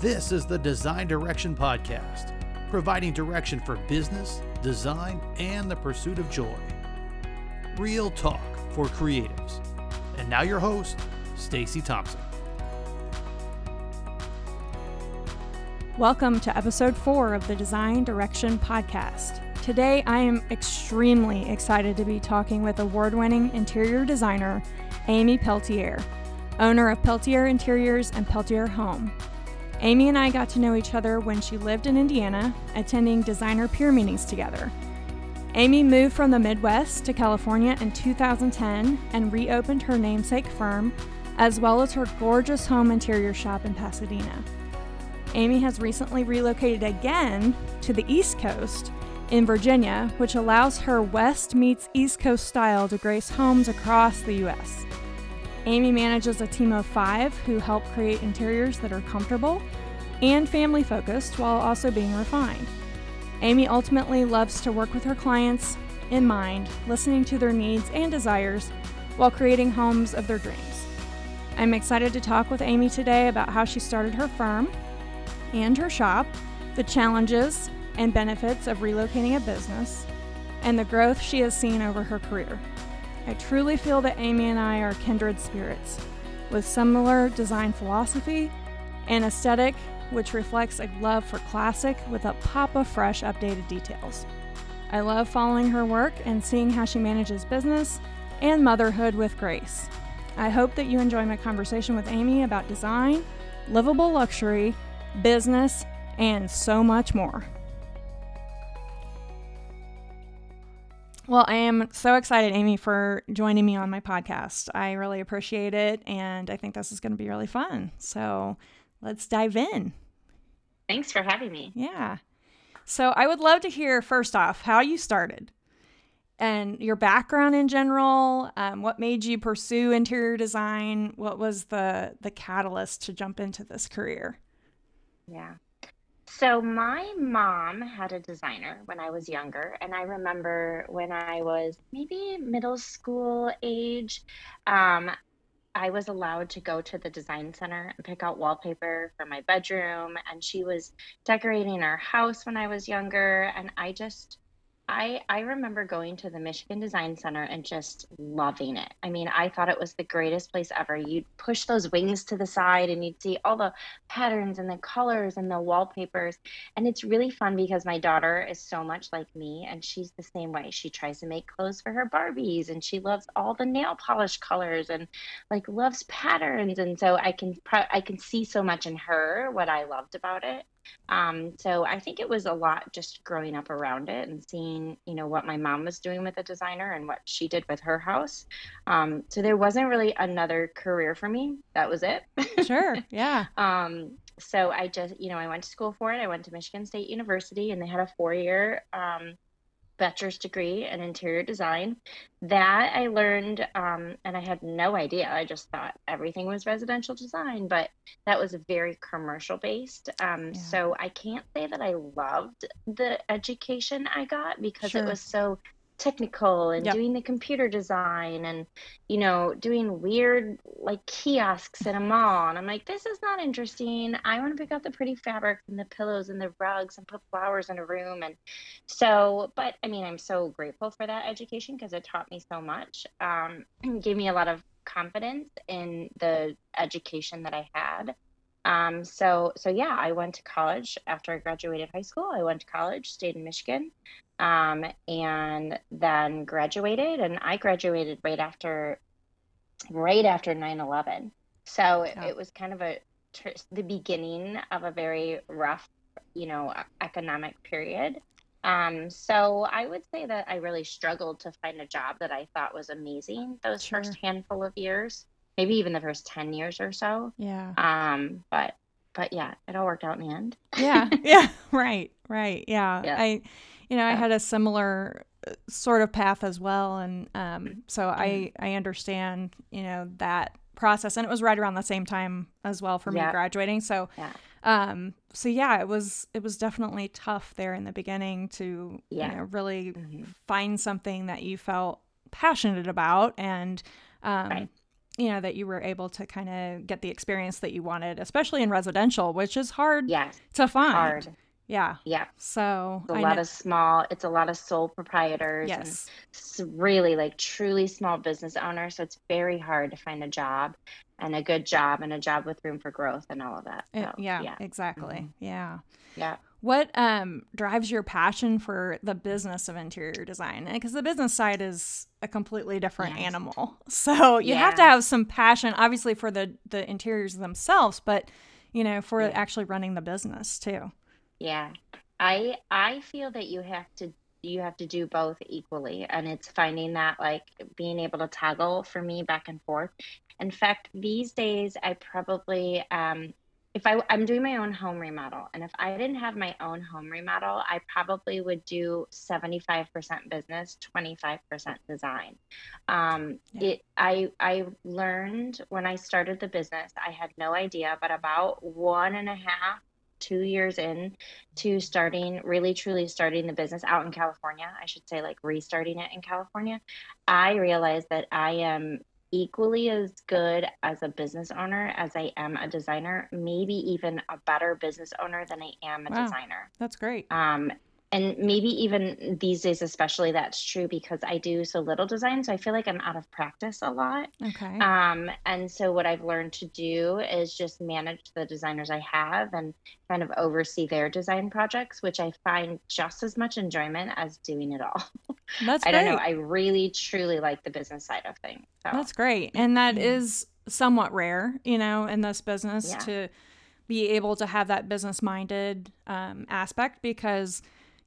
This is the Design Direction Podcast, providing direction for business, design, and the pursuit of joy. Real talk for creatives. And now your host, Stacy Thompson. Welcome to episode four of the Design Direction Podcast. Today, I am extremely excited to be talking with award winning interior designer Amy Peltier, owner of Peltier Interiors and Peltier Home. Amy and I got to know each other when she lived in Indiana, attending designer peer meetings together. Amy moved from the Midwest to California in 2010 and reopened her namesake firm, as well as her gorgeous home interior shop in Pasadena. Amy has recently relocated again to the East Coast in Virginia, which allows her West meets East Coast style to grace homes across the U.S. Amy manages a team of five who help create interiors that are comfortable and family focused while also being refined. Amy ultimately loves to work with her clients in mind, listening to their needs and desires while creating homes of their dreams. I'm excited to talk with Amy today about how she started her firm and her shop, the challenges and benefits of relocating a business, and the growth she has seen over her career. I truly feel that Amy and I are kindred spirits, with similar design philosophy and aesthetic, which reflects a love for classic with a pop of fresh, updated details. I love following her work and seeing how she manages business and motherhood with grace. I hope that you enjoy my conversation with Amy about design, livable luxury, business, and so much more. Well, I am so excited, Amy, for joining me on my podcast. I really appreciate it, and I think this is going to be really fun. So let's dive in. Thanks for having me. Yeah. So I would love to hear, first off, how you started and your background in general. Um, what made you pursue interior design? What was the, the catalyst to jump into this career? Yeah. So my mom had a designer when I was younger, and I remember when I was maybe middle school age, um, I was allowed to go to the design center and pick out wallpaper for my bedroom, and she was decorating our house when I was younger, and I just I I remember going to the Michigan Design Center and just loving it. I mean, I thought it was the greatest place ever. You'd push those wings to the side and you'd see all the patterns and the colors and the wallpapers. And it's really fun because my daughter is so much like me and she's the same way. She tries to make clothes for her Barbies and she loves all the nail polish colors and like loves patterns and so I can I can see so much in her what I loved about it. Um, so I think it was a lot just growing up around it and seeing, you know, what my mom was doing with a designer and what she did with her house. Um, so there wasn't really another career for me. That was it. Sure. Yeah. um, so I just, you know, I went to school for it. I went to Michigan State University and they had a four year um, bachelor's degree in interior design. That I learned, um, and I had no idea. I just thought everything was residential design, but that was very commercial based. Um, yeah. So I can't say that I loved the education I got because sure. it was so technical and yep. doing the computer design and you know doing weird like kiosks in a mall. And i'm like this is not interesting. I want to pick out the pretty fabrics and the pillows and the rugs and put flowers in a room. And so but i mean i'm so grateful for that education because it taught me so much um, gave me a lot of confidence in the education that i had um, so so yeah i went to college after i graduated high school i went to college stayed in michigan um, and then graduated. And I graduated right after, right after 9-11. So it, it was kind of a the beginning of a very rough, you know, economic period. Um, so I would say that I really struggled to find a job that I thought was amazing those sure. first handful of years, maybe even the first 10 years or so. Yeah. Um, but, but yeah, it all worked out in the end. yeah. Yeah. Right. Right. Yeah. yeah. I, you know, I had a similar uh, sort of path as well, and um, so mm-hmm. I I understand you know that process, and it was right around the same time as well for me graduating. So, yeah. um, so yeah, it was it was definitely tough there in the beginning to yeah. you know really mm-hmm. find something that you felt passionate about and um, right. You know, that you were able to kind of get the experience that you wanted, especially in residential, which is hard Yes. to find. Hard. Yeah. Yeah. So It's a I lot know- of small, it's a lot of sole proprietors and yes. s- really like truly small business owners. So it's very hard to find a job and a good job and a job with room for growth and all of that. So, yeah, Yeah. exactly. Mhm. Yeah. Yeah. What um drives your passion for the business of interior design? Because the business side is a completely different Yes. animal. So you have to have some passion, obviously for the the interiors themselves, but you know for Yeah. actually running the business too. Yeah. I I feel that you have to you have to do both equally and it's finding that like being able to toggle for me back and forth. In fact, these days I probably um if I, I'm doing my own home remodel, and if I didn't have my own home remodel, I probably would do 75% business, 25% design. Um, Yeah. it, I, I learned when I started the business, I had no idea, but about one and a half, two years in to starting, really truly starting the business out in California, I should say, like restarting it in California, I realized that I am equally as good as a business owner as I am a designer, maybe even a better business owner than I am a Wow. designer. That's great. Um, and maybe even these days, especially that's true because I do so little design. So I feel like I'm out of practice a lot. Okay. Um, and so what I've learned to do is just manage the designers I have and kind of oversee their design projects, which I find just as much enjoyment as doing it all. That's I great. don't know. I really truly like the business side of things. So That's great. And that Mhm. is somewhat rare, you know, in this business Yeah. to be able to have that business minded um, aspect because,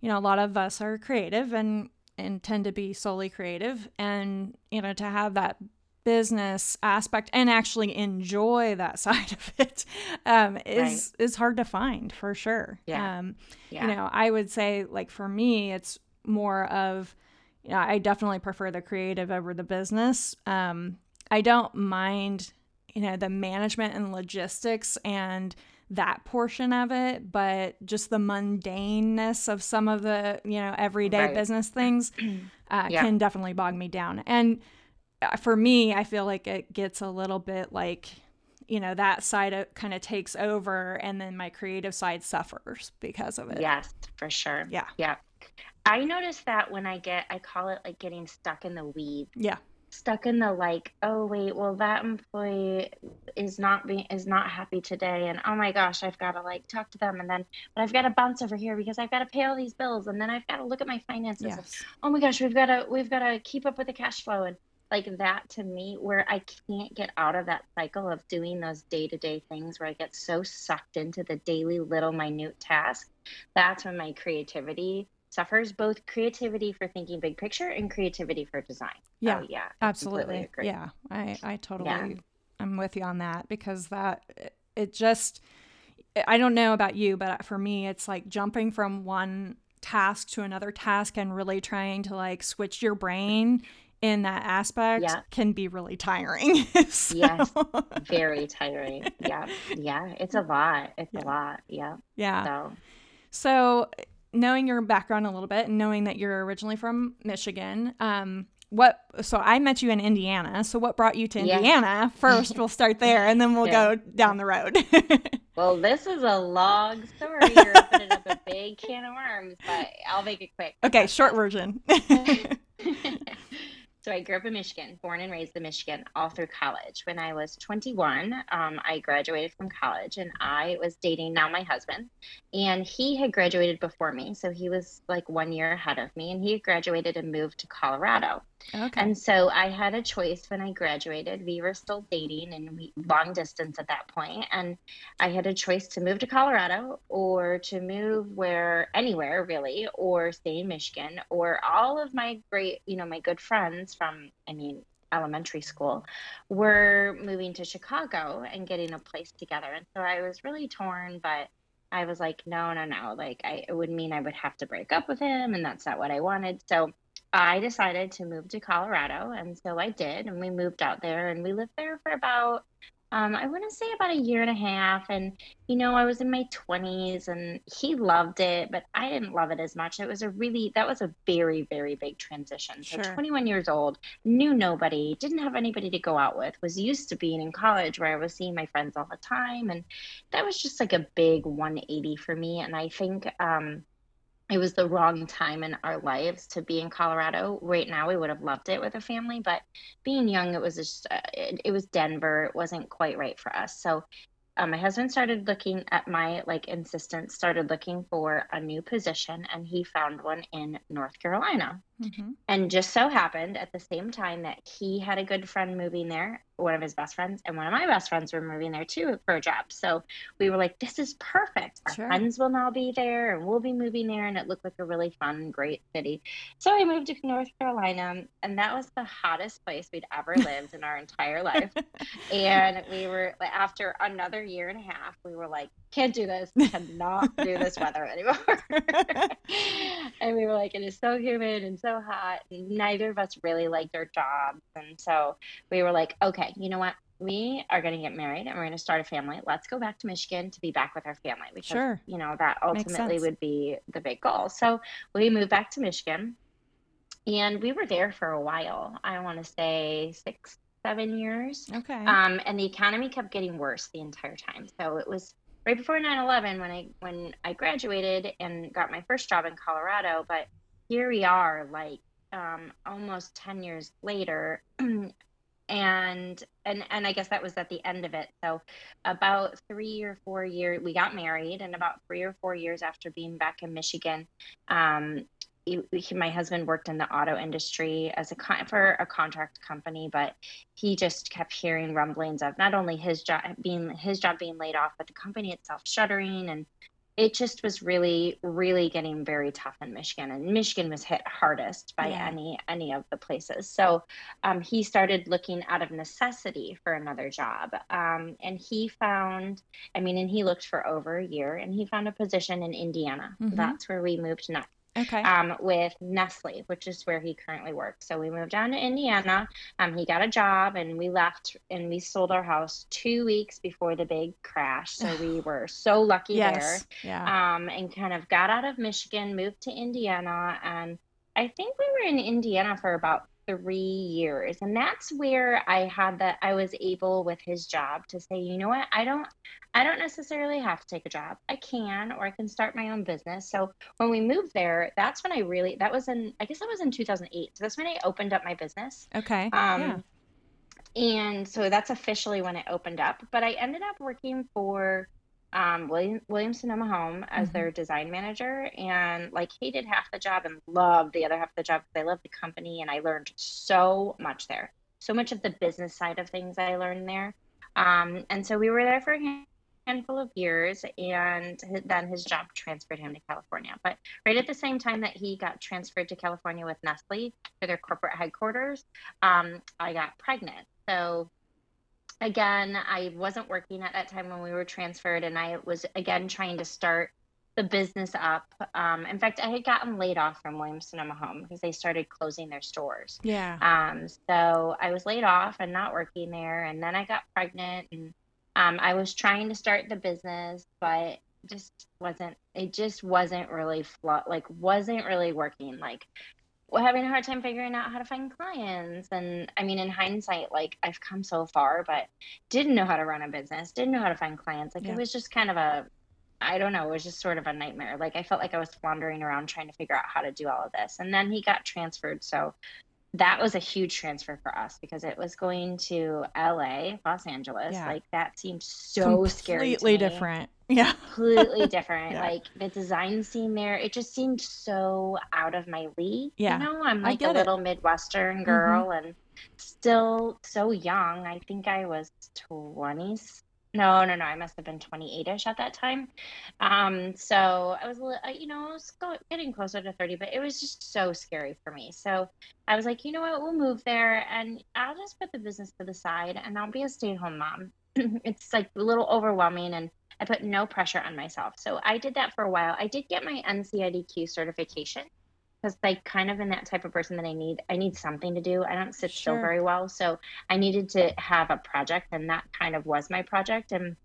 you know, a lot of us are creative and, and tend to be solely creative. And, you know, to have that business aspect and actually enjoy that side of it um, is is hard to find for sure. Yeah. Um, yeah. you know i would say like for me it's more of you know i definitely prefer the creative over the business um i don't mind you know the management and logistics and that portion of it but just the mundaneness of some of the you know everyday Right. business things uh, Yeah. can definitely bog me down and uh, for me i feel like it gets a little bit like you know that side kind of takes over and then my creative side suffers because of it Yes, for sure. Yeah. Yeah. I notice that when I get, I call it like getting stuck in the weeds. yeah stuck in the like oh wait well that employee is not being is not happy today and oh my gosh i've got to like talk to them and then but i've got to bounce over here because i've got to pay all these bills and then i've got to look at my finances and, yes. oh my gosh we've got to we've got to keep up with the cash flow and like that to me where i can't get out of that cycle of doing those day-to-day things where i get so sucked into the daily little minute task that's when my creativity suffers both creativity for thinking big picture and creativity for design yeah Oh, yeah, I absolutely agree. yeah i i totally Yeah. i'm with you on that because that it just i don't know about you but for me it's like jumping from one task to another task and really trying to like switch your brain in that aspect Yeah. can be really tiring So- Yes. Very tiring. Yeah, yeah, it's a lot. It's Yeah. a lot. Yeah. yeah So So, knowing your background a little bit and knowing that you're originally from Michigan, um, what? So I met you in Indiana. So what brought you to Yeah. Indiana? First, we'll start there, and then we'll Yeah. go down the road. Well, this is a long story. You're opening up a big can of worms, but I'll make it quick. okay, short version. so I grew up in Michigan, born and raised in Michigan, all through college. When I was 21, um, I graduated from college, and I was dating now my husband, and he had graduated before me, so he was like one year ahead of me, and he graduated and moved to Colorado. Okay. And so I had a choice when I graduated. We were still dating and we long distance at that point, and I had a choice to move to Colorado or to move where anywhere really, or stay in Michigan. Or all of my great, you know, my good friends from, I mean, elementary school were moving to Chicago and getting a place together. And so I was really torn, but I was like, no, no, no. Like, I, it would mean I would have to break up with him, and that's not what I wanted. So I decided to move to Colorado, and so I did, and we moved out there, and we lived there for about um, I want to say about a year and a half. And, you know, I was in my 20s and he loved it, but I didn't love it as much. It was a really, that was a very, very big transition. So, Sure. 21 years old, knew nobody, didn't have anybody to go out with, was used to being in college where I was seeing my friends all the time. And that was just like a big 180 for me. And I think, um, it was the wrong time in our lives to be in Colorado. Right now, we would have loved it with a family, but being young, it was just, uh, it, it was Denver. It wasn't quite right for us. So um, my husband started looking at my like insistence, started looking for a new position, and he found one in North Carolina. Hmm And just so happened at the same time that he had a good friend moving there, one of his best friends, and one of my best friends were moving there too for a job. So we were like, this is perfect. Our Sure. friends will now be there and we'll be moving there. And it looked like a really fun, great city. So I moved to North Carolina, and that was the hottest place we'd ever lived in our entire life. And we were, after another year and a half, we were like, can't do this, cannot do this weather anymore. and we were like, it is so humid and so hot. Neither of us really liked our jobs. And so we were like, okay, you know what? We are going to get married and we're going to start a family. Let's go back to Michigan to be back with our family because, Sure. you know, that ultimately would be the big goal. So we moved back to Michigan and we were there for a while. I want to say six, seven years. Okay. Um, and the economy kept getting worse the entire time. So it was right before 9/11 when I when I graduated and got my first job in Colorado. But here we are, like um, almost 10 years later, and and and I guess that was at the end of it. So about three or four years, we got married, and about three or four years after being back in Michigan, um, he, he- my husband worked in the auto industry as a con- for a contract company, but he just kept hearing rumblings of not only his job being his job being laid off, but the company itself shuttering, and it just was really, really getting very tough in Michigan. And Michigan was hit hardest by Yeah. any any of the places. So um, he started looking out of necessity for another job, um, and he found, I mean, and he looked for over a year, and he found a position in Indiana. Mhm. That's where we moved next okay. um, with Nestle, which is where he currently works. So we moved down to Indiana. Um, he got a job, and we left, and we sold our house two weeks before the big crash. So we were so lucky there. yes. Yeah. Um, and kind of got out of Michigan, moved to Indiana, and I think we were in Indiana for about three years and that's where i had that i was able with his job to say you know what i don't i don't necessarily have to take a job i can or i can start my own business so when we moved there that's when i really that was in i guess that was in 2008 so that's when i opened up my business okay. um, yeah. and so that's officially when it opened up. But I ended up working for um, William, Williams Sonoma Home as Mhm. their design manager, and like hated half the job and loved the other half of the job because I loved the company and I learned so much there. So much of the business side of things I learned there. Um, and so we were there for a handful of years, and then his job transferred him to California. But right at the same time that he got transferred to California with Nestle for their corporate headquarters, um, I got pregnant. So again, I wasn't working at that time when we were transferred, and I was again trying to start the business up. Um, in fact, I had gotten laid off from Williams Sonoma Home because they started closing their stores. Yeah. Um, so I was laid off and not working there, and then I got pregnant, and um, I was trying to start the business, but just wasn't. It just wasn't really flo- like wasn't really working. Like having a hard time figuring out how to find clients. And I mean, in hindsight, like I've come so far, but didn't know how to run a business, didn't know how to find clients. Like Yeah. it was just kind of a, I don't know, it was just sort of a nightmare. Like I felt like I was wandering around trying to figure out how to do all of this. And then he got transferred. So that was a huge transfer for us because it was going to LA, Los Angeles. Yeah. Like that seemed so scary. to Completely different. Yeah. completely different. Yeah. Like the design scene there, it just seemed so out of my league. Yeah, You know, I'm like a get it. little Midwestern mm-hmm. girl and still so young. I think I was 20. No, no, no. I must have been 28ish at that time. Um, so I was, you know, I was getting closer to 30, but it was just so scary for me. So I was like, you know what? We'll move there and I'll just put the business to the side and I'll be a stay-at-home mom. it's like a little overwhelming and I put no pressure on myself. So I did that for a while. I did get my NCIDQ certification. Because like kind of in that type of person that I need I need something to do. I don't sit Sure. still very well. So I needed to have a project and that kind of was my project. And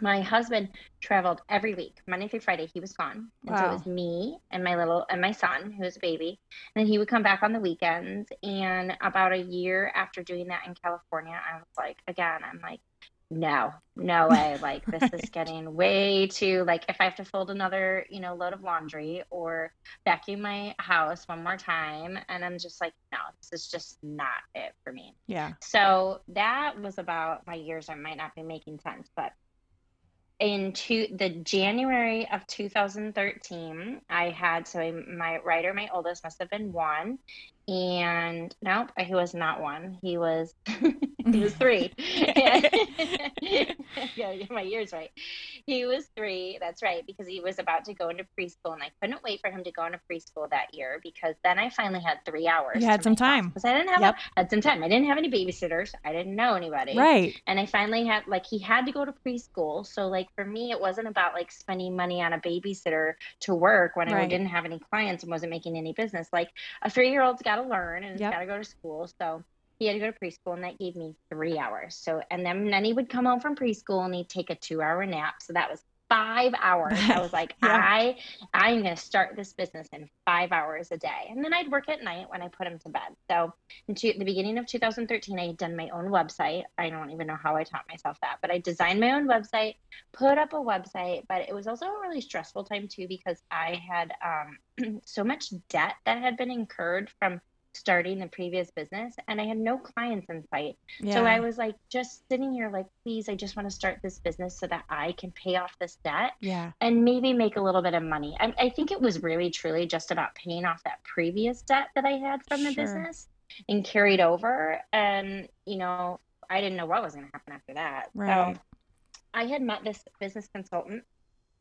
my husband traveled every week, Monday through Friday. He was gone. And so it was me and my little and my son, who was a baby. And he would come back on the weekends. And about a year after doing that in California, I was like, again, I'm like, no, no way. Like this is getting way too like if I have to fold another, you know, load of laundry or vacuum my house one more time. And I'm just like, no, this is just not it for me. Yeah. So that was about my years. I might not be making sense, but in two, the January of 2013, I had so I, my writer, my oldest, must have been one, and nope, he was not one. He was he was three. yeah, yeah, my year's right. He was three. That's right, because he was about to go into preschool, and I couldn't wait for him to go into preschool that year because then I finally had three hours. You had some time. because I didn't have Yep. a, had some time. I didn't have any babysitters. I didn't know anybody. Right. And I finally had like he had to go to preschool. So like for me it wasn't about like spending money on a babysitter to work when I didn't have any clients and wasn't making any business. Like a three year old's gotta learn and Yep. gotta go to school. So he had to go to preschool and that gave me three hours. So and then then he would come home from preschool and he'd take a two hour nap. So that was five hours. I was like, Yeah. I I'm gonna start this business in five hours a day. And then I'd work at night when I put him to bed. So in two, the beginning of 2013, I had done my own website. I don't even know how I taught myself that, but I designed my own website, put up a website. But it was also a really stressful time too because I had um, so much debt that had been incurred from starting the previous business, and I had no clients in sight. Yeah. So I was like just sitting here, like, please, I just want to start this business so that I can pay off this debt yeah. and maybe make a little bit of money. I, I think it was really truly just about paying off that previous debt that I had from the Sure. business and carried over. And, you know, I didn't know what was going to happen after that. Right. So I had met this business consultant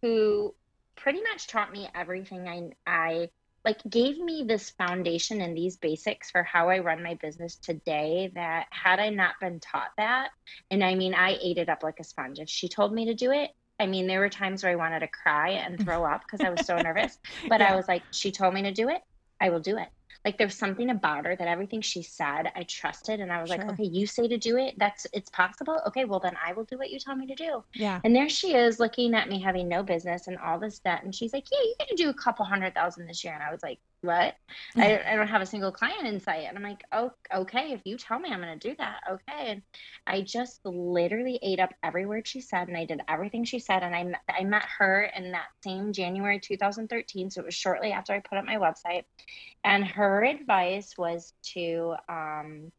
who pretty much taught me everything I, I like gave me this foundation and these basics for how I run my business today that had I not been taught that, and I mean, I ate it up like a sponge. If she told me to do it, I mean, there were times where I wanted to cry and throw up because I was so nervous, but Yeah. I was like, she told me to do it, I will do it. Like there's something about her that everything she said, I trusted, and I was like, okay, you say to do it, that's it's possible. Okay, well then I will do what you tell me to do. Yeah. And there she is looking at me having no business and all this debt. And she's like, Yeah, you're to do a couple hundred thousand this year. And I was like, What? I, I don't have a single client in sight. And I'm like, Oh, okay. If you tell me I'm going to do that, okay. And I just literally ate up every word she said and I did everything she said. And I, met- I met her in that same January 2013. So it was shortly after I put up my website. And her advice was to, um,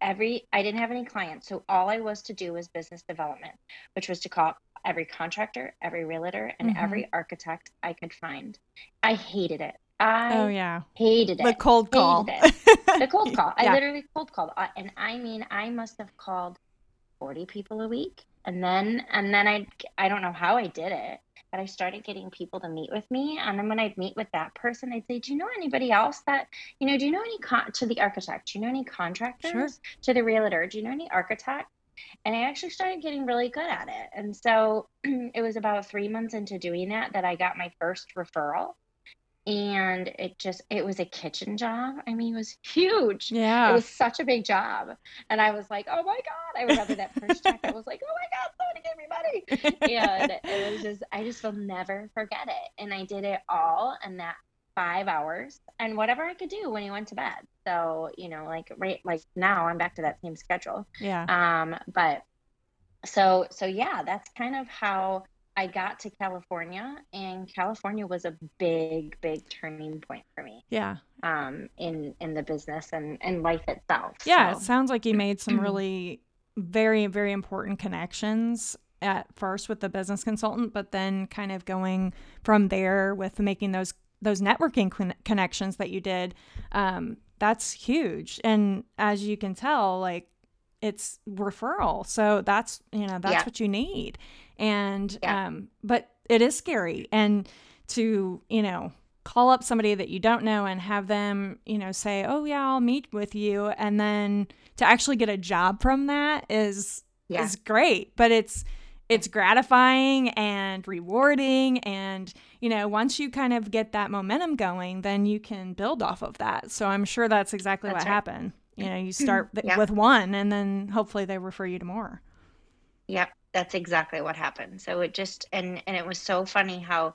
every I didn't have any clients, so all I was to do was business development, which was to call every contractor, every realtor, and Mhm. every architect I could find. I hated it. I Oh yeah. hated it. The cold call. The cold call. I literally cold called, and I mean, I must have called forty people a week, and then and then I I don't know how I did it, but I started getting people to meet with me, and then when I'd meet with that person, I'd say, "Do you know anybody else that you know? Do you know any con- to the architect? Do you know any contractors? To the realtor? Do you know any architect?" And I actually started getting really good at it, and so it was about three months into doing that that I got my first referral and it just it was a kitchen job. I mean it was huge. Yeah. it was such a big job. And i was like oh my god. I remember that first check. I was like oh my god somebody give me money. And it was just i just will never forget it. And i did it all in that five hours and whatever i could do when he went to bed. So you know like right like now i'm back to that same schedule. Yeah. um but so so yeah that's kind of how i got to california and california was a big big turning point for me Yeah. um in in the business and and life itself Yeah. It sounds like you made some really very, very important connections at first with the business consultant, but then kind of going from there with making those those networking con- connections that you did. Um, that's huge. And as you can tell, like it's referral. So that's, you know, that's Yeah. what you need. And, Yeah. um, but it is scary. And to, you know, call up somebody that you don't know and have them, you know, say, oh, yeah, I'll meet with you. And then to actually get a job from that is, Yeah. is great. But it's, it's gratifying and rewarding and you know once you kind of get that momentum going then you can build off of that so i'm sure that's exactly That's what right. happened you know you start th- Yeah. with one and then hopefully they refer you to more Yep, that's exactly what happened. So it just and and it was so funny how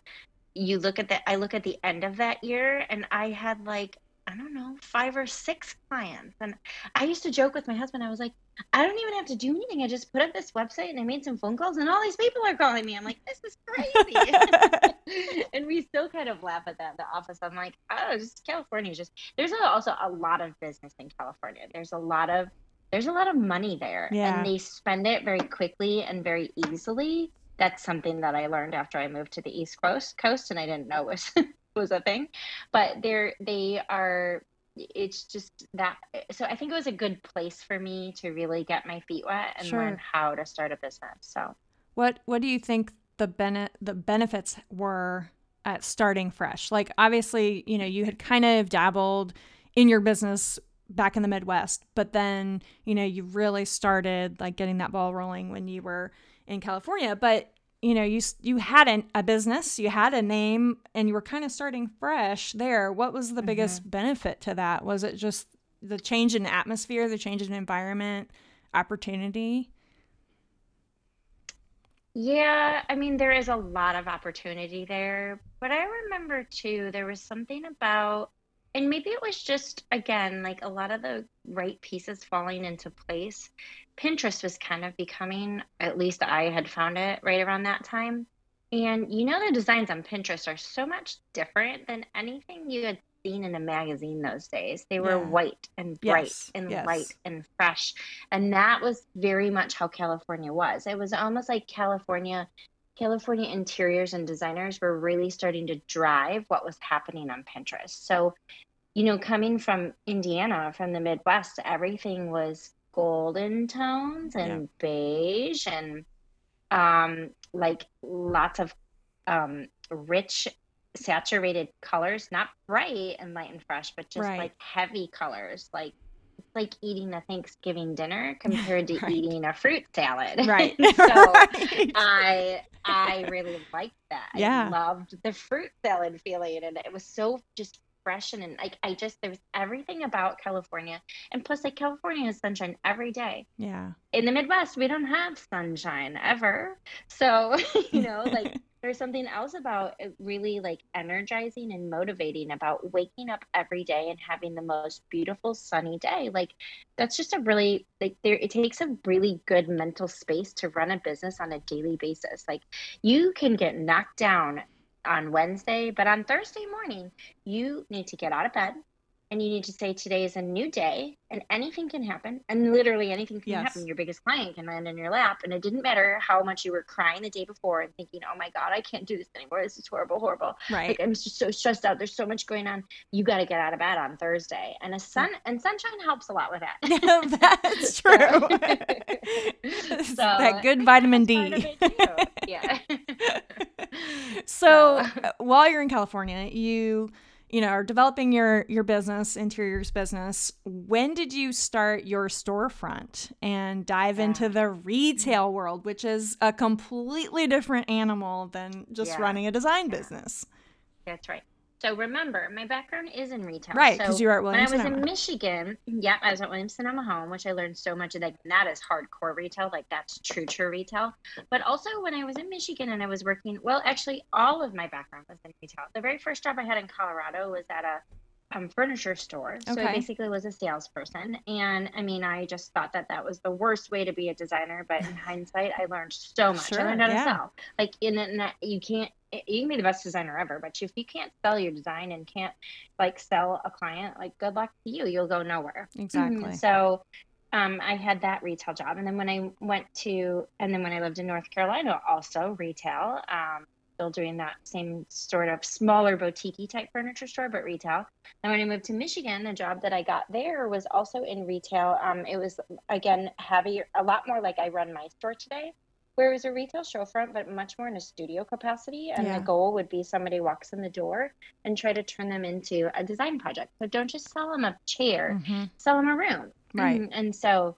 you look at the I look at the end of that year and I had like I don't know, five or six clients. And I used to joke with my husband, I was like, I don't even have to do anything. I just put up this website and I made some phone calls and all these people are calling me. I'm like, this is crazy. and we still kind of laugh at that in the office. I'm like, oh, just California. Just there's also a lot of business in California. There's a lot of there's a lot of money there, Yeah. and they spend it very quickly and very easily. That's something that I learned after I moved to the East Coast, coast, and I didn't know was was a thing. But they're they are. It's just that. So I think it was a good place for me to really get my feet wet and Sure. learn how to start a business. So. what what do you think the bene- the benefits were at starting fresh like obviously you know you had kind of dabbled in your business back in the midwest but then you know you really started like getting that ball rolling when you were in california. But you know you you had an, a business you had a name and you were kind of starting fresh there. What was the biggest mm-hmm. benefit to that? Was it just the change in atmosphere the change in environment opportunity? Yeah, I mean, there is a lot of opportunity there, but I remember too, there was something about, and maybe it was just, again, like a lot of the right pieces falling into place. Pinterest was kind of becoming, at least I had found it right around that time. And you know, the designs on Pinterest are so much different than anything you had seen in a magazine those days. They were Yeah. white and bright Yes, and yes. light and fresh. And that was very much how California was. It was almost like California, California interiors and designers were really starting to drive what was happening on Pinterest. So, you know, coming from Indiana, from the Midwest, everything was golden tones and beige and um, like lots of um, rich saturated colors, not bright and light and fresh, but just Right. like heavy colors, like it's like eating a Thanksgiving dinner compared to Right. eating a fruit salad. right so Right. I I really liked that. Yeah. I loved the fruit salad feeling and it was so just fresh and, and like I just there was everything about California and plus like California has sunshine every day yeah in the Midwest, we don't have sunshine ever. So, you know, like there's something else about really like energizing and motivating about waking up every day and having the most beautiful sunny day. Like that's just a really like there it takes a really good mental space to run a business on a daily basis. Like you can get knocked down on Wednesday, but on Thursday morning, you need to get out of bed and you need to say today is a new day and anything can happen and literally anything can Yes. happen your biggest client can land in your lap and it didn't matter how much you were crying the day before and thinking oh my god i can't do this anymore. This is horrible horrible. Right. Like i'm just so stressed out. There's so much going on. You got to get out of bed on thursday and a sun and sunshine helps a lot with that. That's true. So, that good vitamin that's part of d yeah. So So- uh, while you're in california you you know are developing your your business interiors business when did you start your storefront and dive into the retail world which is a completely different animal than just Yeah. running a design Yeah. business That's right. So remember, my background is in retail. right because So you were at when I was williams in Michigan, yeah, I was at Williams Sonoma Home, which I learned so much of like that is hardcore retail, like that's true true retail. But also when I was in Michigan and I was working, well, actually all of my background was in retail. The very first job I had in Colorado was at a um, furniture store. So Okay. I basically was a salesperson. And I mean, I just thought that that was the worst way to be a designer. But in hindsight, I learned so much. Sure, I learned how to sell. Like in that, you can't, you can be the best designer ever, but if you can't sell your design and can't like sell a client, like good luck to you. You'll go nowhere. exactly So um, I had that retail job. And then when I went to, and then when I lived in North Carolina, also retail, um, still doing that same sort of smaller boutique type furniture store, but retail. And when I moved to Michigan, the job that I got there was also in retail. Um, it was, again, heavy, a lot more like I run my store today. Where it was a retail showfront, but much more in a studio capacity. And Yeah. the goal would be somebody walks in the door and try to turn them into a design project. So don't just sell them a chair, Mhm. sell them a room. Right. And so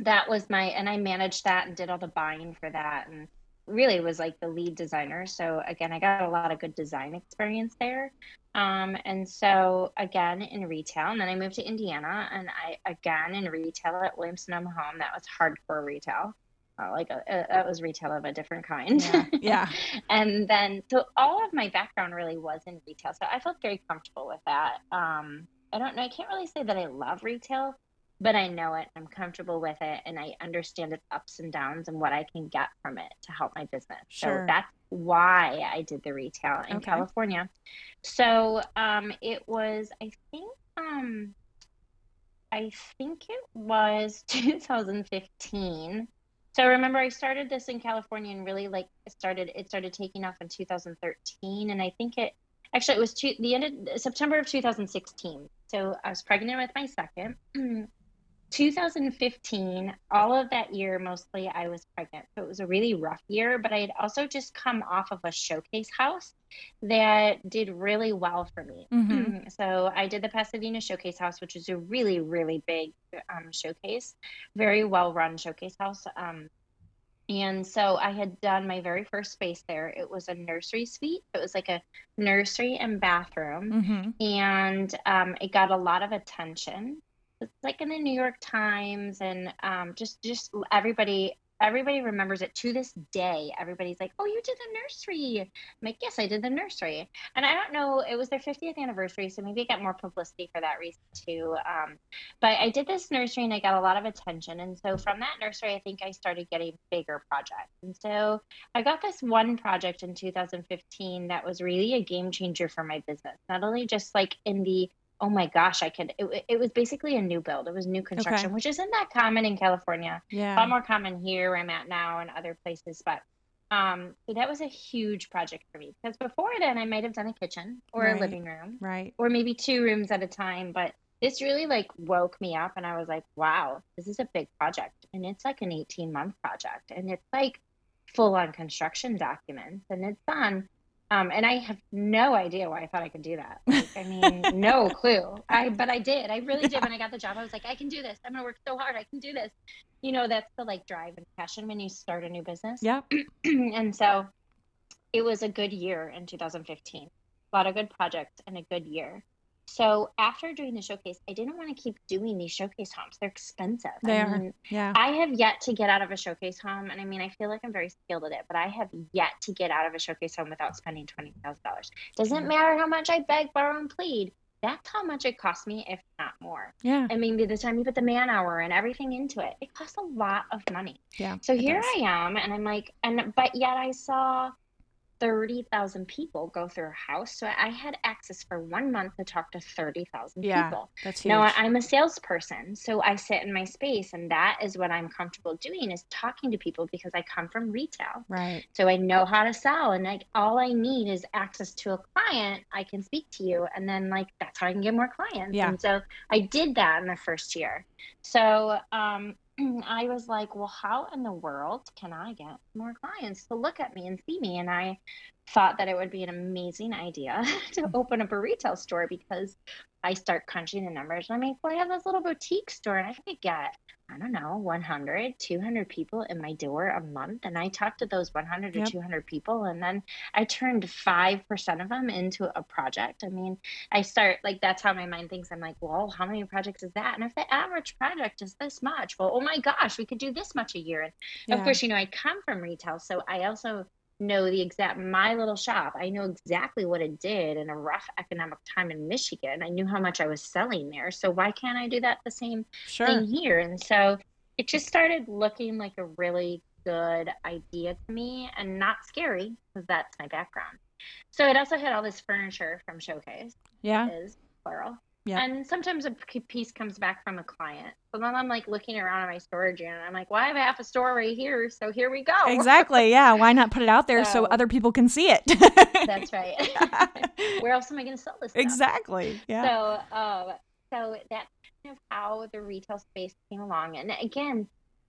that was my and I managed that and did all the buying for that and really was like the lead designer. So again, I got a lot of good design experience there. Um, and so again in retail, and then I moved to Indiana, and I again in retail at Williams Sonoma Home. That was hardcore retail. Uh, like a, a, that was retail of a different kind. Yeah. yeah. and then so all of my background really was in retail, so I felt very comfortable with that. Um, I don't know. I can't really say that I love retail, but I know it. I'm comfortable with it, and I understand its ups and downs and what I can get from it to help my business. Sure. So that's why I did the retail in Okay. California. So um, it was, I think, um, I think it was 2015. So I remember, I started this in California and really like it started. It started taking off in 2013, and I think it actually it was two, the end of September of 2016. So I was pregnant with my second. 2015, all of that year, mostly I was pregnant. So it was a really rough year, but I had also just come off of a showcase house that did really well for me. Mhm. So I did the Pasadena Showcase House, which is a really, really big um, showcase, very well run showcase house. Um, and so I had done my very first space there. It was a nursery suite. It was like a nursery and bathroom Mm-hmm. and um, it got a lot of attention. It's like in the New York Times, and um, just just everybody everybody remembers it to this day. Everybody's like, "Oh, you did the nursery." I'm like, "Yes, I did the nursery." And I don't know, it was their 50th anniversary, so maybe it got more publicity for that reason too. Um, but I did this nursery, and I got a lot of attention. And so from that nursery, I think I started getting bigger projects. And so I got this one project in 2015 that was really a game changer for my business. Not only just like in the oh my gosh, I could. It, it was basically a new build. It was new construction, Okay. which isn't that common in California. Yeah, A lot more common here where I'm at now and other places, but. Um, so that was a huge project for me because before then I might have done a kitchen or Right. a living room Right. or maybe two rooms at a time. But this really like woke me up and I was like, wow, this is a big project. And it's like an 18 month project. And it's like full on construction documents and it's done. Um, and I have no idea why I thought I could do that. Like, I mean, no clue. I but I did. I really did. When I got the job, I was like, I can do this. I'm gonna work so hard. I can do this. You know, that's the like drive and passion when you start a new business Yeah. and so it was a good year in 2015 a lot of good projects and a good year so after doing the showcase i didn't want to keep doing these showcase homes they're expensive They I are. mean, Yeah. I have yet to get out of a showcase home, and I mean, I feel like I'm very skilled at it, but I have yet to get out of a showcase home without spending twenty thousand dollars. Doesn't matter how much I beg, borrow, and plead. That's how much it cost me, if not more. Yeah. I mean, by the time you put the man hour and everything into it, it costs a lot of money. Yeah. So here. I am, and I'm like, and but yet I saw 30,000 people go through her house. So I had access for one month to talk to 30,000 Yeah. people. That's huge. No, I- I'm a salesperson, so I sit in my space, and that is what I'm comfortable doing is talking to people because I come from retail. right. So I know how to sell, and like all I need is access to a client. I can speak to you, and then like that's how I can get more clients. Yeah. And so I did that in the first year. So um, I was like, well, how in the world can I get more clients to look at me and see me? And I thought that it would be an amazing idea to open up a retail store because I start crunching the numbers. And I'm like, well, I have this little boutique store, and I could get I don't know, 100, 200 people in my door a month. And I talked to those 100 Yep. or 200 people. And then I turned 5% of them into a project. I mean, I start like, that's how my mind thinks. I'm like, well, how many projects is that? And if the average project is this much, well, oh my gosh, we could do this much a year. And Yeah. of course, you know, I come from retail. So I also know the exact, my little shop, I know exactly what it did in a rough economic time in Michigan. I knew how much I was selling there. So why can't I do that the same Sure. thing here. And so it just started looking like a really good idea to me and not scary because that's my background. So it also had all this furniture from Showcase, Yeah. is plural. Yeah. And sometimes a piece comes back from a client. So then I'm like looking around at my storage unit. I'm like, well, I have half a store right here. So here we go. Exactly. Yeah. Why not put it out there so So- other people can see it? That's right. Where else am I going to sell this? stuff? exactly. Yeah. So, um, so that's kind of how the retail space came along. And again,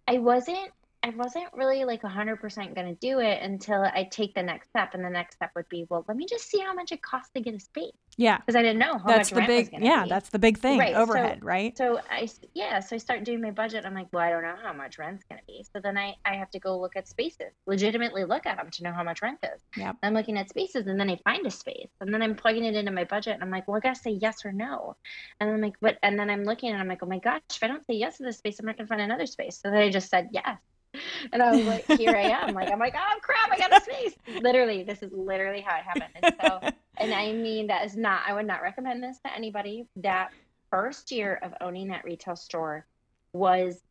I wasn't I wasn't really like 100% going to do it until I take the next step. And the next step would be, well, let me just see how much it costs to get a space. Yeah. Because I didn't know how that's much the rent was big gonna yeah be. that's the big thing Right, so- overhead right So I, yeah, so I start doing my budget. I'm like, well, I don't know how much rent's going to be. So then I, I have to go look at spaces, legitimately look at them to know how much rent is. Yeah. I'm looking at spaces and then I find a space and then I'm plugging it into my budget and I'm like, well, I got to say yes or no. And I'm like, but, and then I'm looking and I'm like, oh my gosh, if I don't say yes to this space, I'm not going to find another space. So then I just said yes. And I was like, here I am. Like, I'm like, oh crap, I got a space. literally, this is literally how it happened. And so, and I mean, that is not, I would not recommend this to anybody. That first year of owning that retail store was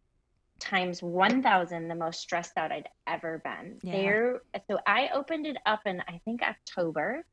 times 1000 the most stressed out I'd ever been. Yeah. There so I opened it up in I think October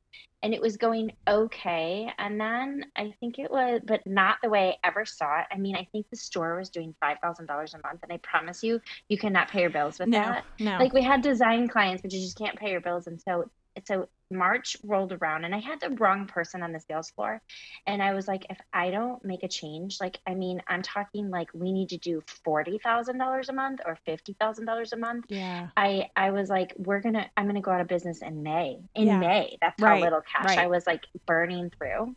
and it was going okay and then I think it was but not the way I ever saw it. I mean, I think the store was doing $5,000 a month and I promise you you cannot pay your bills with no that no like we had design clients but you just can't pay your bills and so so march rolled around and i had the wrong person on the sales floor. And i was like if i don't make a change like i mean i'm talking like we need to do $40000 a month or $50000 a month. Yeah. I i was like we're gonna i'm gonna go out of business in may. In Yeah. may. That's Right, how little cash right. i was like burning through.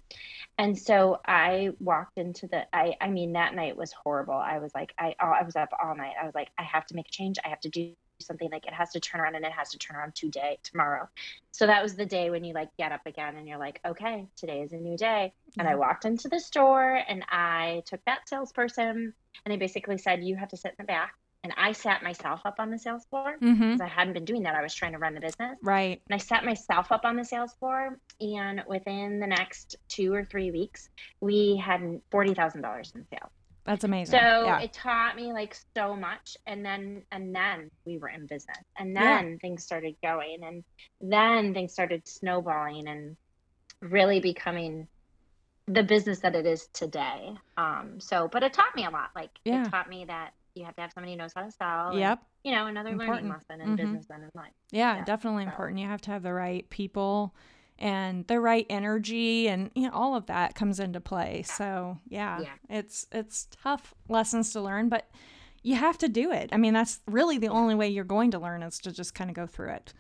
And so i walked into the i i mean that night was horrible. I was like i i was up all night. I was like i have to make a change. I have to do something like it has to turn around and it has to turn around today tomorrow so that was the day when you like get up again and you're like okay today is a new day and i walked into the store and i took that salesperson and i basically said you have to sit in the back and i sat myself up on the sales floor mm-hmm because I hadn't been doing that. I was trying to run the business. right And I sat myself up on the sales floor, and within the next two or three weeks, we had $40,000 in sales. That's amazing So yeah it taught me like so much. And then, and then we were in business. And Yeah. then things started going. And then things started snowballing and really becoming the business that it is today. Um, so, but it taught me a lot. Like Yeah. it taught me that you have to have somebody who knows how to sell. and, yep you know, another Important. learning lesson in Mhm. business and in life. Yeah, Yeah, definitely so- important. You have to have the right people and the right energy and you know all of that comes into play. So, yeah. Yeah. It's it's tough lessons to learn, but you have to do it. I mean, that's really the only way you're going to learn is to just kind of go through it.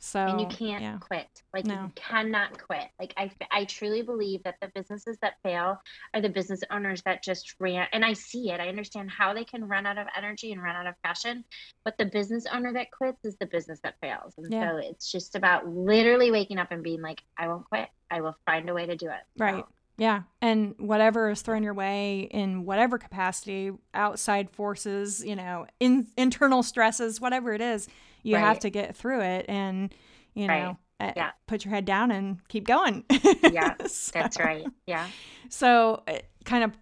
So, and you can't yeah. quit. Like No. you cannot quit. Like I, I truly believe that the businesses that fail are the business owners that just ran. And I see it. I understand how they can run out of energy and run out of passion. But the business owner that quits is the business that fails. And Yeah. so it's just about literally waking up and being like, I won't quit. I will find a way to do it. So, Right. Yeah. And whatever is thrown your way in whatever capacity, outside forces, you know, in, internal stresses, whatever it is, you have to get through it and, you know, uh, Yeah. put your head down and keep going. Yeah, So- That's right. Yeah. So, uh, kind of,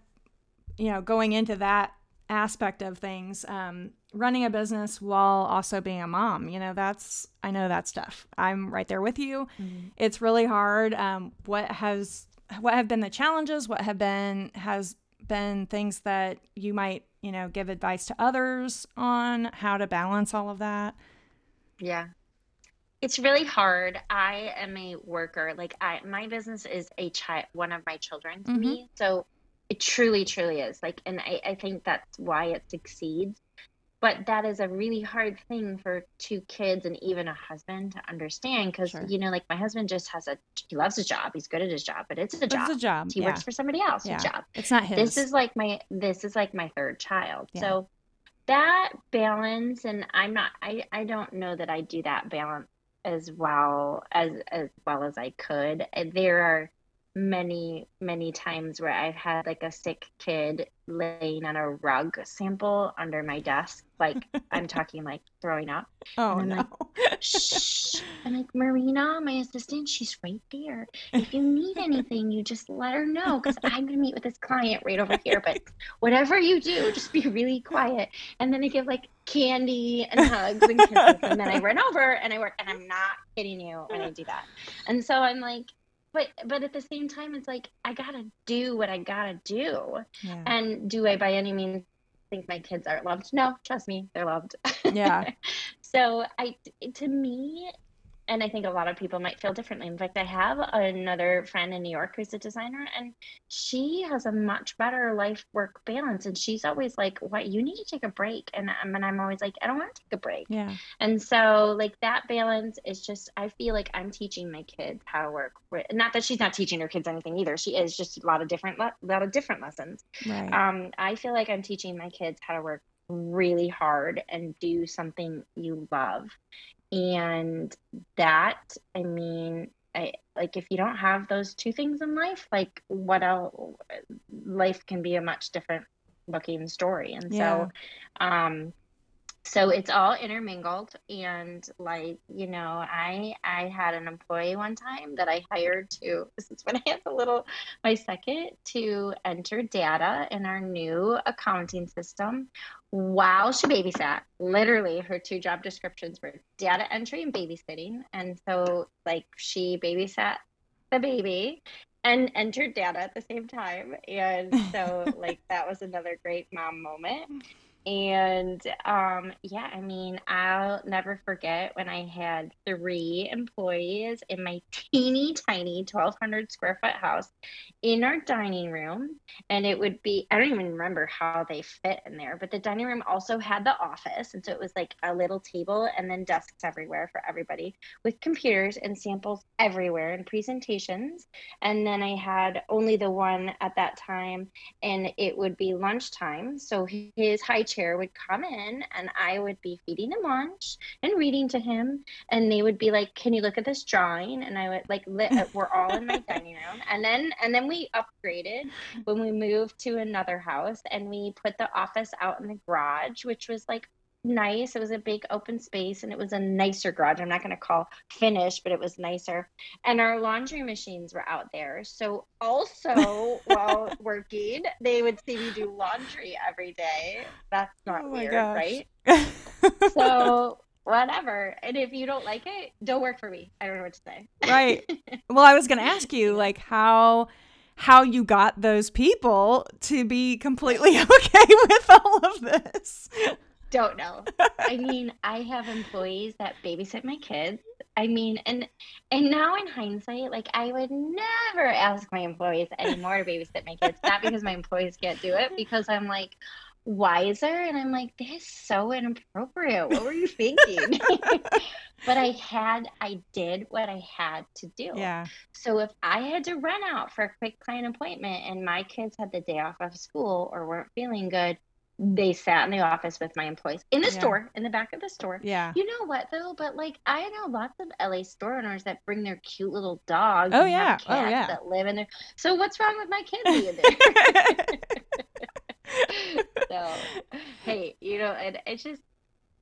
you know, going into that aspect of things, um, running a business while also being a mom, you know, that's, I know that's tough. I'm right there with you. It's really hard. Um, what has, what have been the challenges? What have been, has been things that you might, you know, give advice to others on how to balance all of that? Yeah. It's really hard. I am a worker. Like I my business is a child one of my children to Mhm. me. So it truly, truly is. Like and I, I think that's why it succeeds. But that is a really hard thing for two kids and even a husband to understand because Sure. you know, like my husband just has a he loves his job. He's good at his job, but it's a But job. It's a job. He yeah. works for somebody else. Yeah. Job It's not his. this is like my this is like my third child Yeah. so that balance and i'm not i i don't know that i do that balance as well as as well as i could. There are many many times where i've had like a sick kid laying on a rug sample under my desk like i'm talking like throwing up oh, and no. I'm shh. I'm like, Marina, my assistant, she's right there. If you need anything, you just let her know because I'm going to meet with this client right over here. But whatever you do, just be really quiet. And then I give like candy and hugs and kisses. And then I run over and I work. And I'm not kidding you when I do that. And so I'm like, but but at the same time, it's like I gotta do what I gotta do. yeah. And do I by any means think my kids aren't loved? No, trust me, they're loved. Yeah. so I to me and I think a lot of people might feel differently. In fact, I have another friend in New York who's a designer, and she has a much better life work balance. And she's always like, "What? You need to take a break." And I'm, and I'm always like, "I don't want to take a break." Yeah. And so, like that balance is just, I feel like I'm teaching my kids how to work. Not that she's not teaching her kids anything either. She is just a lot of different, a lot of different lessons. Right. Um, I feel like I'm teaching my kids how to work really hard and do something you love. And that, I mean, I, like if you don't have those two things in life, like what else? Life can be a much different looking story. And Yeah. so, um, so it's all intermingled and like you know i i had an employee one time that i hired to this is when i had the little my second to enter data in our new accounting system while she babysat literally her two job descriptions were data entry and babysitting. And so like she babysat the baby and entered data at the same time. And so like that was another great mom moment and um, yeah, I mean, I'll never forget when I had three employees in my teeny tiny 1200 square foot house in our dining room. And it would be, I don't even remember how they fit in there, but the dining room also had the office. And so it was like a little table and then desks everywhere for everybody with computers and samples everywhere and presentations. And then I had only the one at that time, and it would be lunchtime. So his high chair would come in, and I would be feeding him lunch and reading to him. And they would be like, "Can you look at this drawing?" And I would like, "We're all in my dining room." And then and then we upgraded when we moved to another house, and we put the office out in the garage, which was like nice. It was a big open space and it was a nicer garage. I'm not going to call finished, but it was nicer. And our laundry machines were out there. So, also while working, they would see me do laundry every day. That's oh not Oh weird, gosh. right? So, whatever. And if you don't like it, don't work for me. I don't know what to say. right. Well, I was going to ask you like how how you got those people to be completely okay with all of this. Don't know. I mean, I have employees that babysit my kids. I mean, and and now in hindsight, like I would never ask my employees anymore to babysit my kids. Not because my employees can't do it, because I'm like wiser, and I'm like, this is so inappropriate. What were you thinking? but I had, I did what I had to do. Yeah. So if I had to run out for a quick client appointment and my kids had the day off of school or weren't feeling good, they sat in the office with my employees in the Yeah. store, in the back of the store. Yeah. You know what though? But like I know lots of LA store owners that bring their cute little dogs. Oh, yeah. Oh, yeah. That live in there. So what's wrong with my kids being there? so hey, you know, and it's just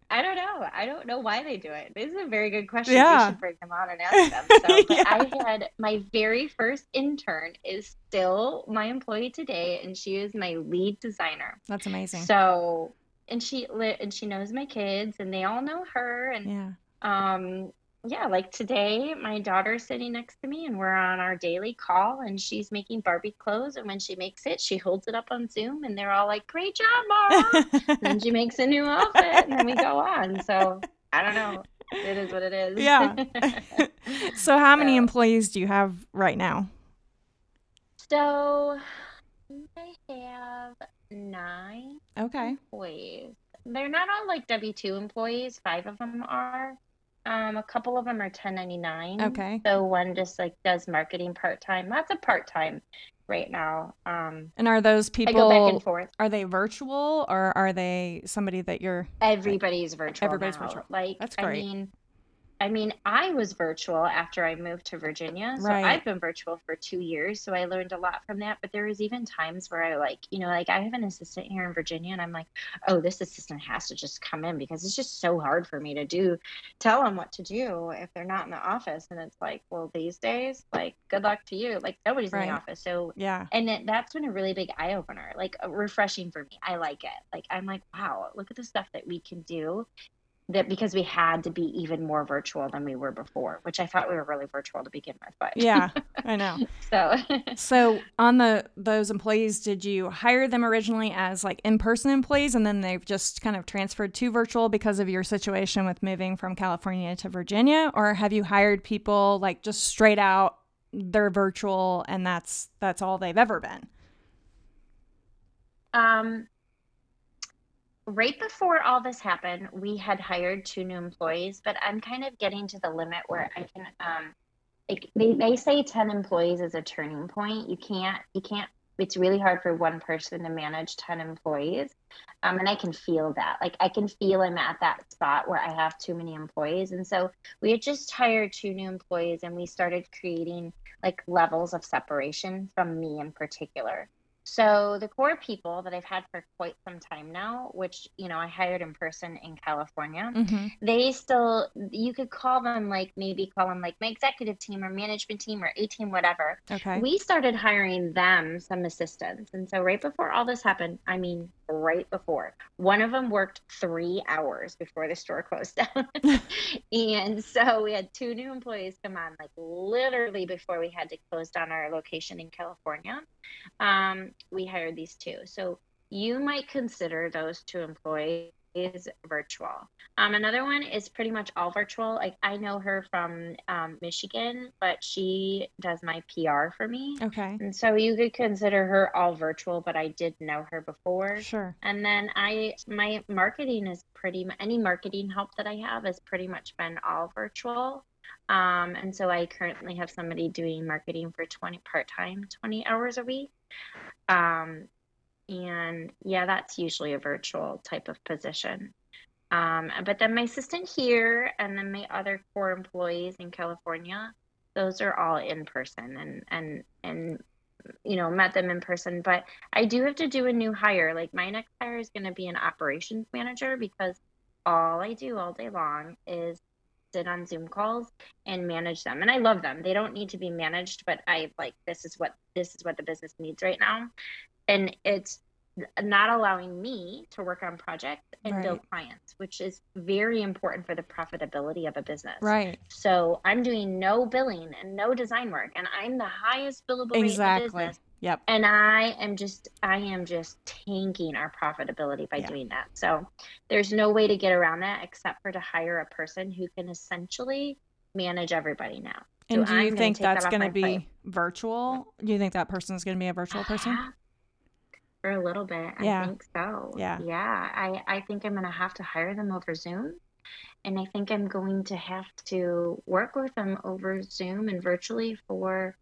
I don't know. I don't know why they do it. This is a very good question. Yeah. We should bring them on and ask them. So, Yeah. I had my very first intern is still my employee today, and she is my lead designer. That's amazing. So, and she and she knows my kids, and they all know her. And yeah. um, yeah, like today, my daughter's sitting next to me, and we're on our daily call, and she's making Barbie clothes. And when she makes it, she holds it up on Zoom, and they're all like, "Great job, mom!" and then she makes a new outfit, and then we go on. So I don't know. It is what it is. Yeah. so how many So- employees do you have right now? so I have nine Okay. employees. They're not all like W two employees. Five of them are. Um, a couple of them are 1099. Okay. So one just like does marketing part time. That's a part time right now. Um, And are those people? I go back and forth. are they virtual or are they somebody that you're Everybody's virtual. Everybody's now. virtual. Like That's I great. mean, I mean, I was virtual after I moved to Virginia. So Right. I've been virtual for two years. So I learned a lot from that. But there was even times where I like, you know, like I have an assistant here in Virginia and I'm like, oh, this assistant has to just come in because it's just so hard for me to do, tell them what to do if they're not in the office. And it's like, well, these days, like, good luck to you. Like nobody's in the office. So yeah. and it, that's been a really big eye opener, like refreshing for me. I like it. Like I'm like, wow, look at the stuff that we can do that because we had to be even more virtual than we were before, which I thought we were really virtual to begin with. But yeah, I know. so so on the those employees, did you hire them originally as like in person employees, and then they've just kind of transferred to virtual because of your situation with moving from California to Virginia, or have you hired people like just straight out they're virtual and that's that's all they've ever been? Um, right before all this happened, we had hired two new employees, but I'm kind of getting to the limit where I can um like they, they say 10 employees is a turning point. You can't you can't it's really hard for one person to manage 10 employees. Um, and I can feel that. Like I can feel I'm at that spot where I have too many employees. And so we had just hired two new employees and we started creating like levels of separation from me in particular. So the core people that I've had for quite some time now, which you know I hired in person in California, mm-hmm. they still you could call them like maybe call them like my executive team or management team or A team, whatever. Okay. We started hiring them some assistants, and so right before all this happened, I mean right before, one of them worked three hours before the store closed down, and so we had two new employees come on like literally before we had to close down our location in California um, we hired these two. So you might consider those two employees virtual. Um, another one is pretty much all virtual. Like I know her from um, Michigan, but she does my PR for me. Okay. And so you could consider her all virtual, but I did know her before. Sure. And then I, my marketing is pretty, any marketing help that I have has pretty much been all virtual. Um, and so I currently have somebody doing marketing for 20 part time, 20 hours a week. Um, and yeah, that's usually a virtual type of position. Um, but then my assistant here and then my other core employees in California, those are all in person and, and, and, you know, met them in person. But I do have to do a new hire. Like my next hire is going to be an operations manager because all I do all day long is sit on Zoom calls and manage them. And I love them. They don't need to be managed, but I like this is what this is what the business needs right now. And it's not allowing me to work on projects and right. build clients, which is very important for the profitability of a business. Right. So I'm doing no billing and no design work, and I'm the highest billable exactly. rate in business. Yep. And I am just I am just tanking our profitability by doing that. So there's no way to get around that except for to hire a person who can essentially manage everybody now. And so do you I'm think that's going to be plate. virtual? Do you think that person is going to be a virtual uh-huh. person? For a little bit, yeah. I think so. Yeah. Yeah. I, I think I'm going to have to hire them over Zoom. And I think I'm going to have to work with them over Zoom and virtually for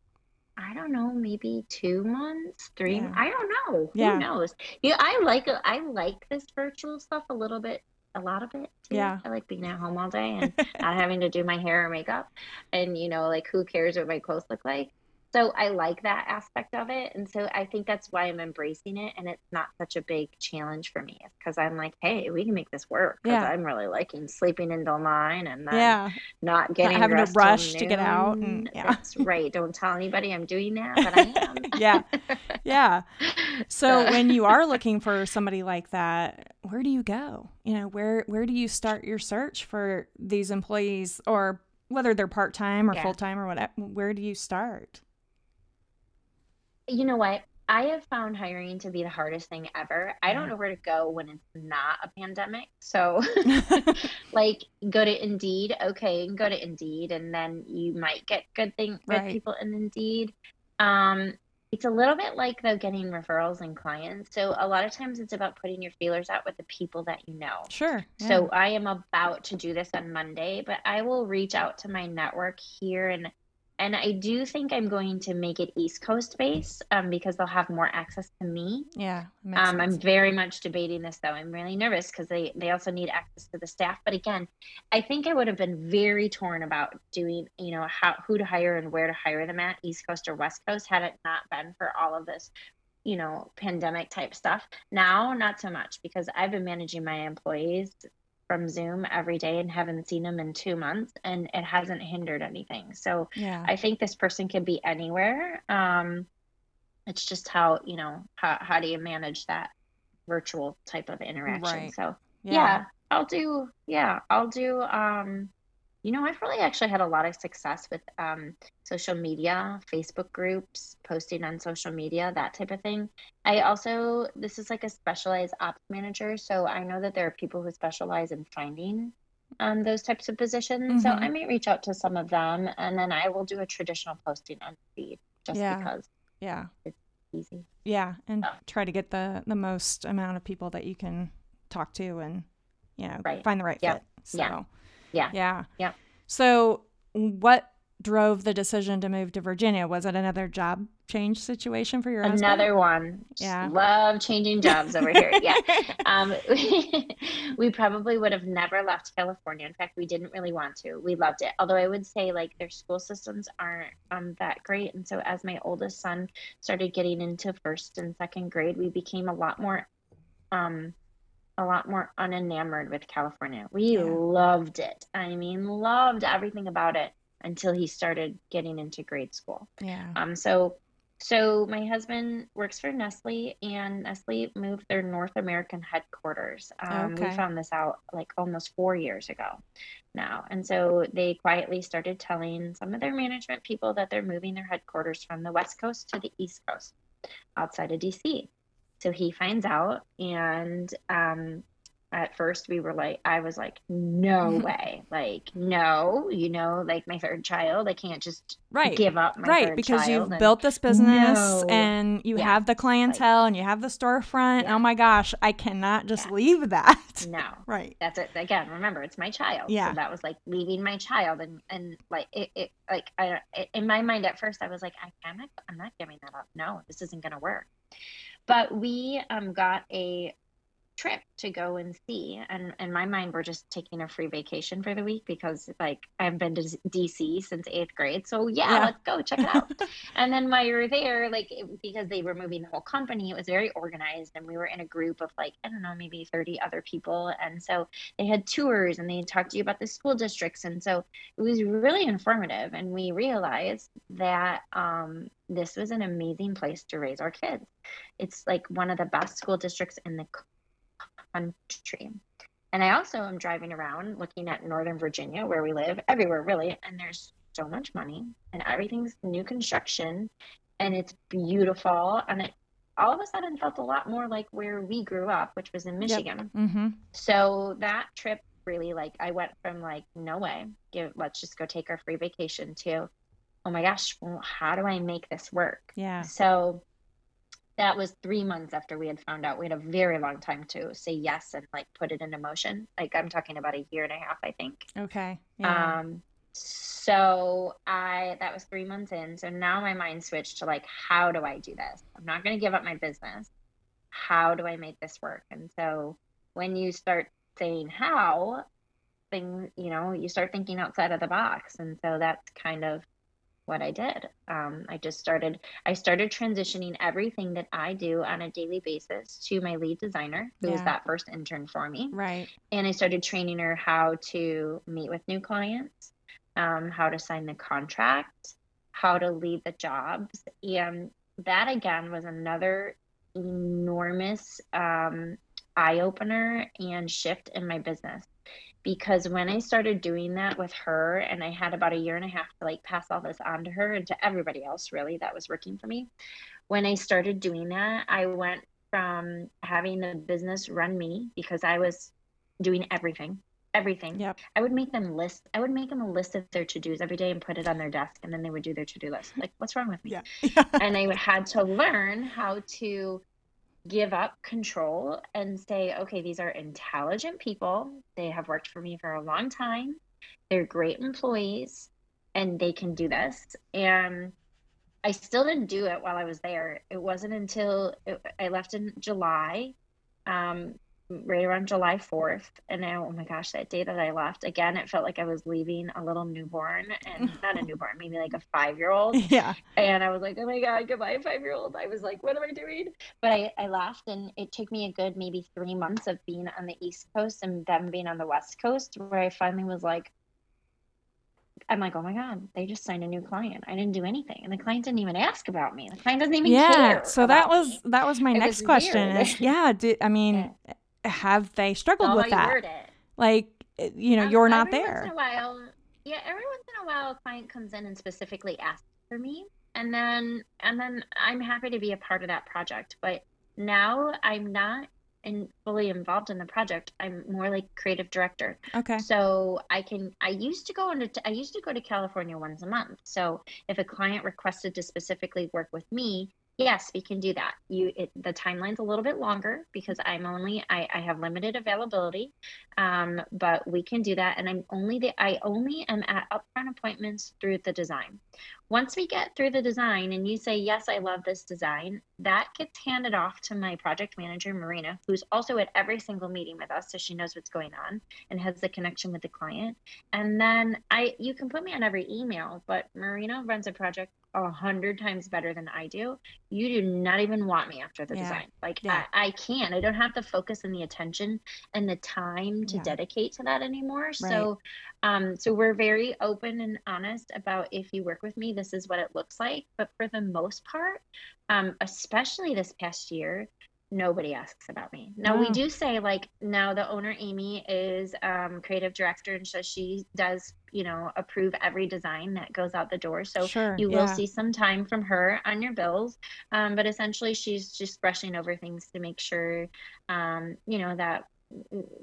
I don't know, maybe two months, three. Yeah. I don't know. Yeah. Who knows? Yeah, I like I like this virtual stuff a little bit, a lot of it. Too. Yeah. I like being at home all day and not having to do my hair or makeup, and you know, like who cares what my clothes look like so I like that aspect of it. And so I think that's why I'm embracing it. And it's not such a big challenge for me because I'm like, hey, we can make this work. Because yeah. I'm really liking sleeping until nine and yeah. not getting not having to rush to get out. And, yeah. That's right. Don't tell anybody I'm doing that, but I am. yeah. Yeah. So when you are looking for somebody like that, where do you go? You know, where where do you start your search for these employees or whether they're part time or yeah. full time or whatever? Where do you start? You know what? I have found hiring to be the hardest thing ever. I don't know where to go when it's not a pandemic. So, like, go to Indeed. Okay, go to Indeed, and then you might get good thing, good right. people in Indeed. Um, it's a little bit like though getting referrals and clients. So a lot of times it's about putting your feelers out with the people that you know. Sure. Yeah. So I am about to do this on Monday, but I will reach out to my network here and and I do think I'm going to make it East Coast based um, because they'll have more access to me. Yeah, um, I'm very much debating this though. I'm really nervous because they they also need access to the staff. But again, I think I would have been very torn about doing you know how who to hire and where to hire them at East Coast or West Coast had it not been for all of this you know pandemic type stuff now not so much because i've been managing my employees from Zoom every day and haven't seen them in two months, and it hasn't hindered anything. So yeah. I think this person can be anywhere. Um, it's just how you know how how do you manage that virtual type of interaction. Right. So yeah. yeah. I'll do, yeah, I'll do, um, you know, I've really actually had a lot of success with um, social media, Facebook groups, posting on social media, that type of thing. I also, this is like a specialized ops manager. So I know that there are people who specialize in finding um, those types of positions. So Mhm. I may reach out to some of them and then I will do a traditional posting on feed just Yeah. because Yeah. it's easy. Yeah. And Yeah. try to get the the most amount of people that you can talk to and you know Right. find the right Yeah. fit. So Yeah. Yeah. Yeah. Yeah. So what drove the decision to move to Virginia? Was it another job change situation for your husband? Another one. Just Yeah. Love changing jobs over here. Yeah. Um, we probably would have never left California. In fact, we didn't really want to. We loved it. Although I would say like their school systems aren't um, that great. And so as my oldest son started getting into first and second grade, we became a lot more um a lot more unenamored with California. We Yeah. loved it. I mean, loved everything about it until he started getting into grade school. yeah. Um, so, so my husband works for Nestle, and Nestle moved their North American headquarters. Um, Okay. We found this out like almost four years ago now, and so they quietly started telling some of their management people that they're moving their headquarters from the West Coast to the East Coast, outside of DC. So he finds out, and um, at first we were like, I was like, no way, like no, you know, like my third child, I can't just Right. give up my right because you've and- built this business No. and you Yeah. have the clientele and you have the storefront Yeah. oh my gosh i cannot just Yeah. leave that no right that's it again remember it's my child Yeah. so that was like leaving my child and and like it, it like i it- in my mind at first i was like I, i'm not i'm not giving that up no this isn't going to work but we um got a trip to go and see and in my mind we're just taking a free vacation for the week because like i've been to dc since eighth grade so yeah, Yeah. let's go check it out and then while you were there like it- because they were moving the whole company it was very organized and we were in a group of like i don't know maybe 30 other people and so they had tours and they talked to you about the school districts and so it was really informative and we realized that um, this was an amazing place to raise our kids it's like one of the best school districts in the country and i also am driving around looking at northern virginia where we live everywhere really and there's so much money and everything's new construction and it's beautiful and it all of a sudden felt a lot more like where we grew up which was in michigan. Mm-hmm. So that trip really like I went from like no way, give let's just go take our free vacation to oh my gosh, well, how do I make this work? yeah. So that was 3 months after we had found out. We had a very long time to say yes and like put it into motion. Like I'm talking about a year and a half, I think. okay yeah Um so I that was 3 months in. So now my mind switched to like how do I do this? I'm not going to give up my business. How do I make this work? And so when you start saying how thing you know you start thinking outside of the box and so that's kind of what i did um, i just started i started transitioning everything that i do on a daily basis to my lead designer who was that first intern for me right and I started training her how to meet with new clients, um, how to sign the contract, how to lead the jobs. And that again was another enormous um, eye opener and shift in my business. Because when I started doing that with her, and I had about a year and a half to like pass all this on to her and to everybody else really that was working for me. When I started doing that, I went from having the business run me because I was doing everything, everything. yep I would make them list. I would make them a list of their to dos every day and put it on their desk, and then they would do their to do list. Like, what's wrong with me? yeah and I had to learn how to give up control and say, okay, these are intelligent people. They have worked for me for a long time. They're great employees, and they can do this. And I still didn't do it while I was there. It wasn't until it, I left in July, um, right around July 4th. And now, oh my gosh, that day that I left, again, it felt like I was leaving a little newborn and not a newborn, maybe like a five year old. yeah And I was like, oh my God, goodbye, five year old. I was like, what am I doing? But I, I left, and it took me a good maybe three months of being on the East Coast and them being on the West Coast where I finally was like, I'm like, oh my God, they just signed a new client. I didn't do anything. And the client didn't even ask about me. The client doesn't even yeah care. so that was me. that was my It next was question is yeah did i mean have they struggled with that like eh, you know you're not there Once in a while, yeah, every once in a while, a client comes in and specifically asks for me, and then and then I'm happy to be a part of that project. But now I'm not and fully involved in the project. I'm more like creative director. okay So I can I used to go into I used to go to California once a month. So if a client requested to specifically work with me, yes, we can do that. You it, the timeline's a little bit longer because I'm only I, I have limited availability. Um, but we can do that and I'm only the I only am at upfront appointments through the design. Once we get through the design and you say, Yes, I love this design, that gets handed off to my project manager, Marina, who's also at every single meeting with us. So she knows what's going on and has the connection with the client. And then I, you can put me on every email, but Marina runs a project a hundred times better than I do. You do not even want me after the Yeah. design. Like Yeah. I, I can't. I don't have the focus and the attention and the time to Yeah. dedicate to that anymore. So um, so we're very open and honest about if you work with me, this is what it looks like. But for the most part, um, especially this past year, nobody asks about me. Now we do say like now the owner Amy is um, creative director and so she does you know approve every design that goes out the door. So sure you will yeah. see some time from her on your bills, um, but essentially she's just brushing over things to make sure um, you know that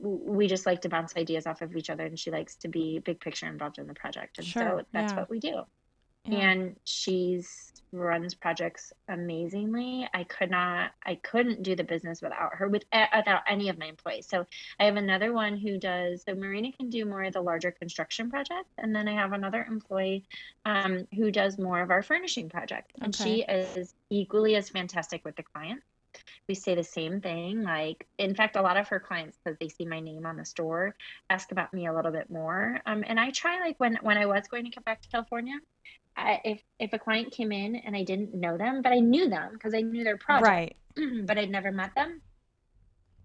we just like to bounce ideas off of each other and she likes to be big picture involved in the project and Sure, so that's yeah. what we do Yeah. and she's runs projects amazingly. I could not i couldn't do the business without her with eh, without any of my employees. So i have another one who does so marina can do more of the larger construction projects and then i have another employee um, who does more of our furnishing projects. And she is equally as fantastic with the client we say the same thing like in fact a lot of her clients because they see my name on the store ask about me a little bit more. Um, and i try like when when i was going to come back to california I, if if a client came in and i didn't know them but i knew them because i knew their project right but i'd never met them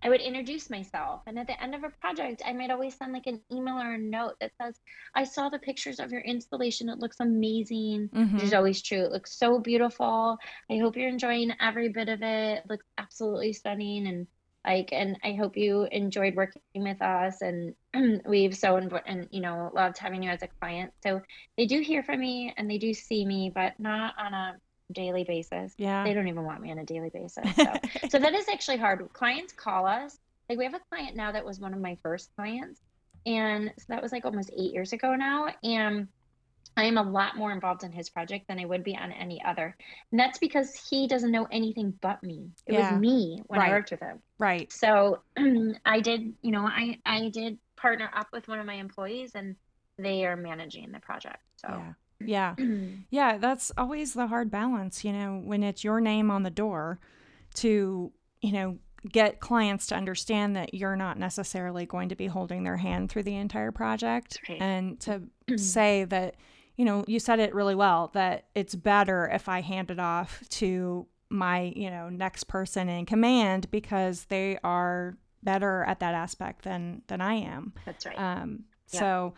i would introduce myself and at the end of a project i might always send like an email or a note that says i saw the pictures of your installation it looks amazing Mhm. which is always true. It looks so beautiful. I hope you're enjoying every bit of it. It looks absolutely stunning and like and I hope you enjoyed working with us and we've so envo- and you know loved having you as a client. So they do hear from me and they do see me, but not on a daily basis. yeah They don't even want me on a daily basis. So so that is actually hard. Clients call us. Like we have a client now that was one of my first clients. And so that was like almost eight years ago now. And I am a lot more involved in his project than I would be on any other. And that's because he doesn't know anything but me. It Yeah. was me when Right. I worked with him. right So I did, you know, I, I did partner up with one of my employees and they are managing the project. So yeah yeah Yeah, that's always the hard balance, you know, when it's your name on the door to, you know, get clients to understand that you're not necessarily going to be holding their hand through the entire project Right. and to say that, you know, you said it really well that it's better if I hand it off to my, you know, next person in command because they are better at that aspect than than I am. that's right. Um, Yeah. So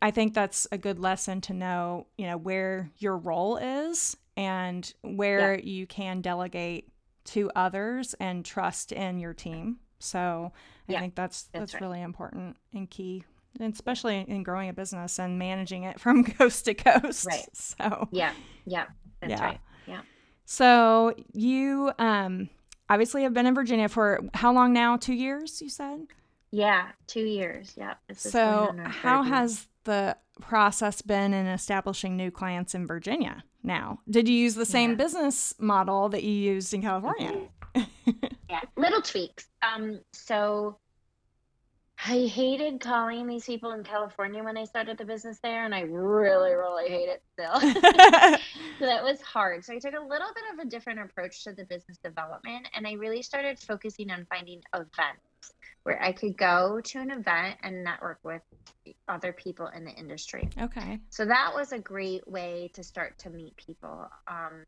I think that's a good lesson to know, you know, where your role is and where you can delegate to others and trust in your team. So I Yeah, think that's that's that's, right. really important and key, and especially in growing a business and managing it from coast to coast. Right. So yeah. Yeah. That's yeah. right. Yeah. So you um obviously have been in Virginia for how long now? Two years, you said? Yeah. Two years. Yeah. This is going So, how has the process been in establishing new clients in Virginia now? Did you use the same Yeah. business model that you used in California? yeah little tweaks um so i hated calling these people in california when i started the business there and i really really hate it still so that was hard so i took a little bit of a different approach to the business development and i really started focusing on finding events where i could go to an event and network with other people in the industry okay. so that was a great way to start to meet people. Um,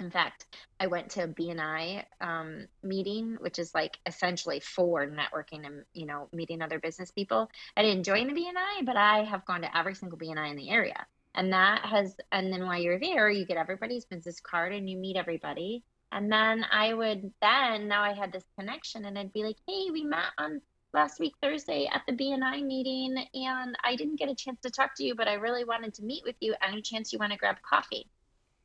in fact, I went to a BNI um, meeting, which is like essentially for networking and you know meeting other business people. I didn't join the BNI, but I have gone to every single BNI in the area, and that has. And then while you're there, you get everybody's business card and you meet everybody. And then I would then now I had this connection, and I'd be like, "Hey, we met on last week Thursday at the BNI meeting, and I didn't get a chance to talk to you, but I really wanted to meet with you. Any chance you want to grab coffee?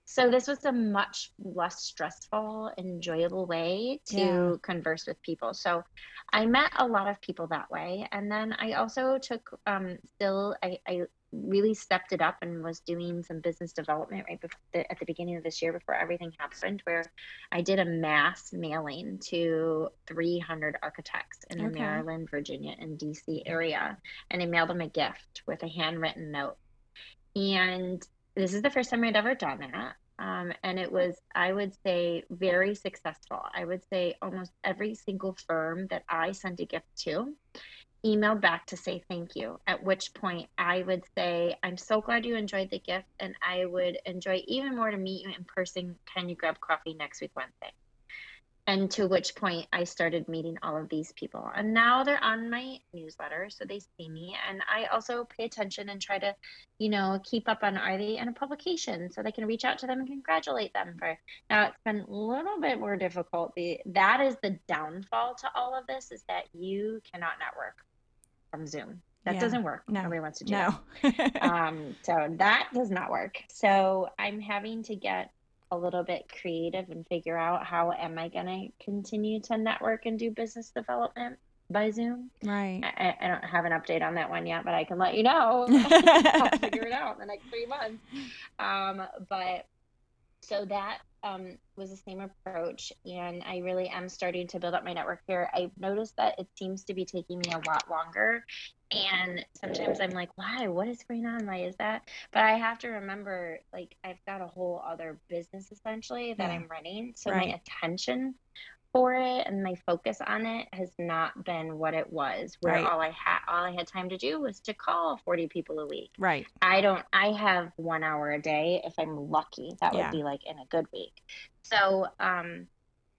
So this was a much less stressful, enjoyable way to Yeah. converse with people. So I met a lot of people that way, and then I also took um, still I, I really stepped it up and was doing some business development right before the, at the beginning of this year before everything happened, where I did a mass mailing to 300 architects in the Okay. Maryland, Virginia, and DC area, and I mailed them a gift with a handwritten note. And this is the first time I'd ever done that. Um, and it was, I would say, very successful. I would say almost every single firm that I sent a gift to emailed back to say thank you. At which point I would say, I'm so glad you enjoyed the gift, and I would enjoy even more to meet you in person. Can you grab coffee next week, Wednesday? And to which point I started meeting all of these people. And now they're on my newsletter, so they see me. And I also pay attention and try to, you know, keep up on are they in a publication so they can reach out to them and congratulate them for. Now it's been a little bit more difficult. The that is the downfall to all of this is that you cannot network from Zoom. That Yeah. doesn't work. No. Nobody wants to do that No. um, so that does not work. So I'm having to get a little bit creative and figure out how am I going to continue to network and do business development by Zoom. right. I, I- don't have an update on that one yet, but I can let you know. I'll figure it out in the next three months. Um, but so that um, was the same approach, and I really am starting to build up my network here. I've noticed that it seems to be taking me a lot longer, and sometimes I'm like, "Why? What is going on? Why is that?" But I have to remember, like, I've got a whole other business essentially that Yeah. I'm running, so Right. my attention for it and my focus on it has not been what it was where Right. all i had all i had time to do was to call 40 people a week Right. i don't i have one hour a day if i'm lucky that Yeah. would be like in a good week so um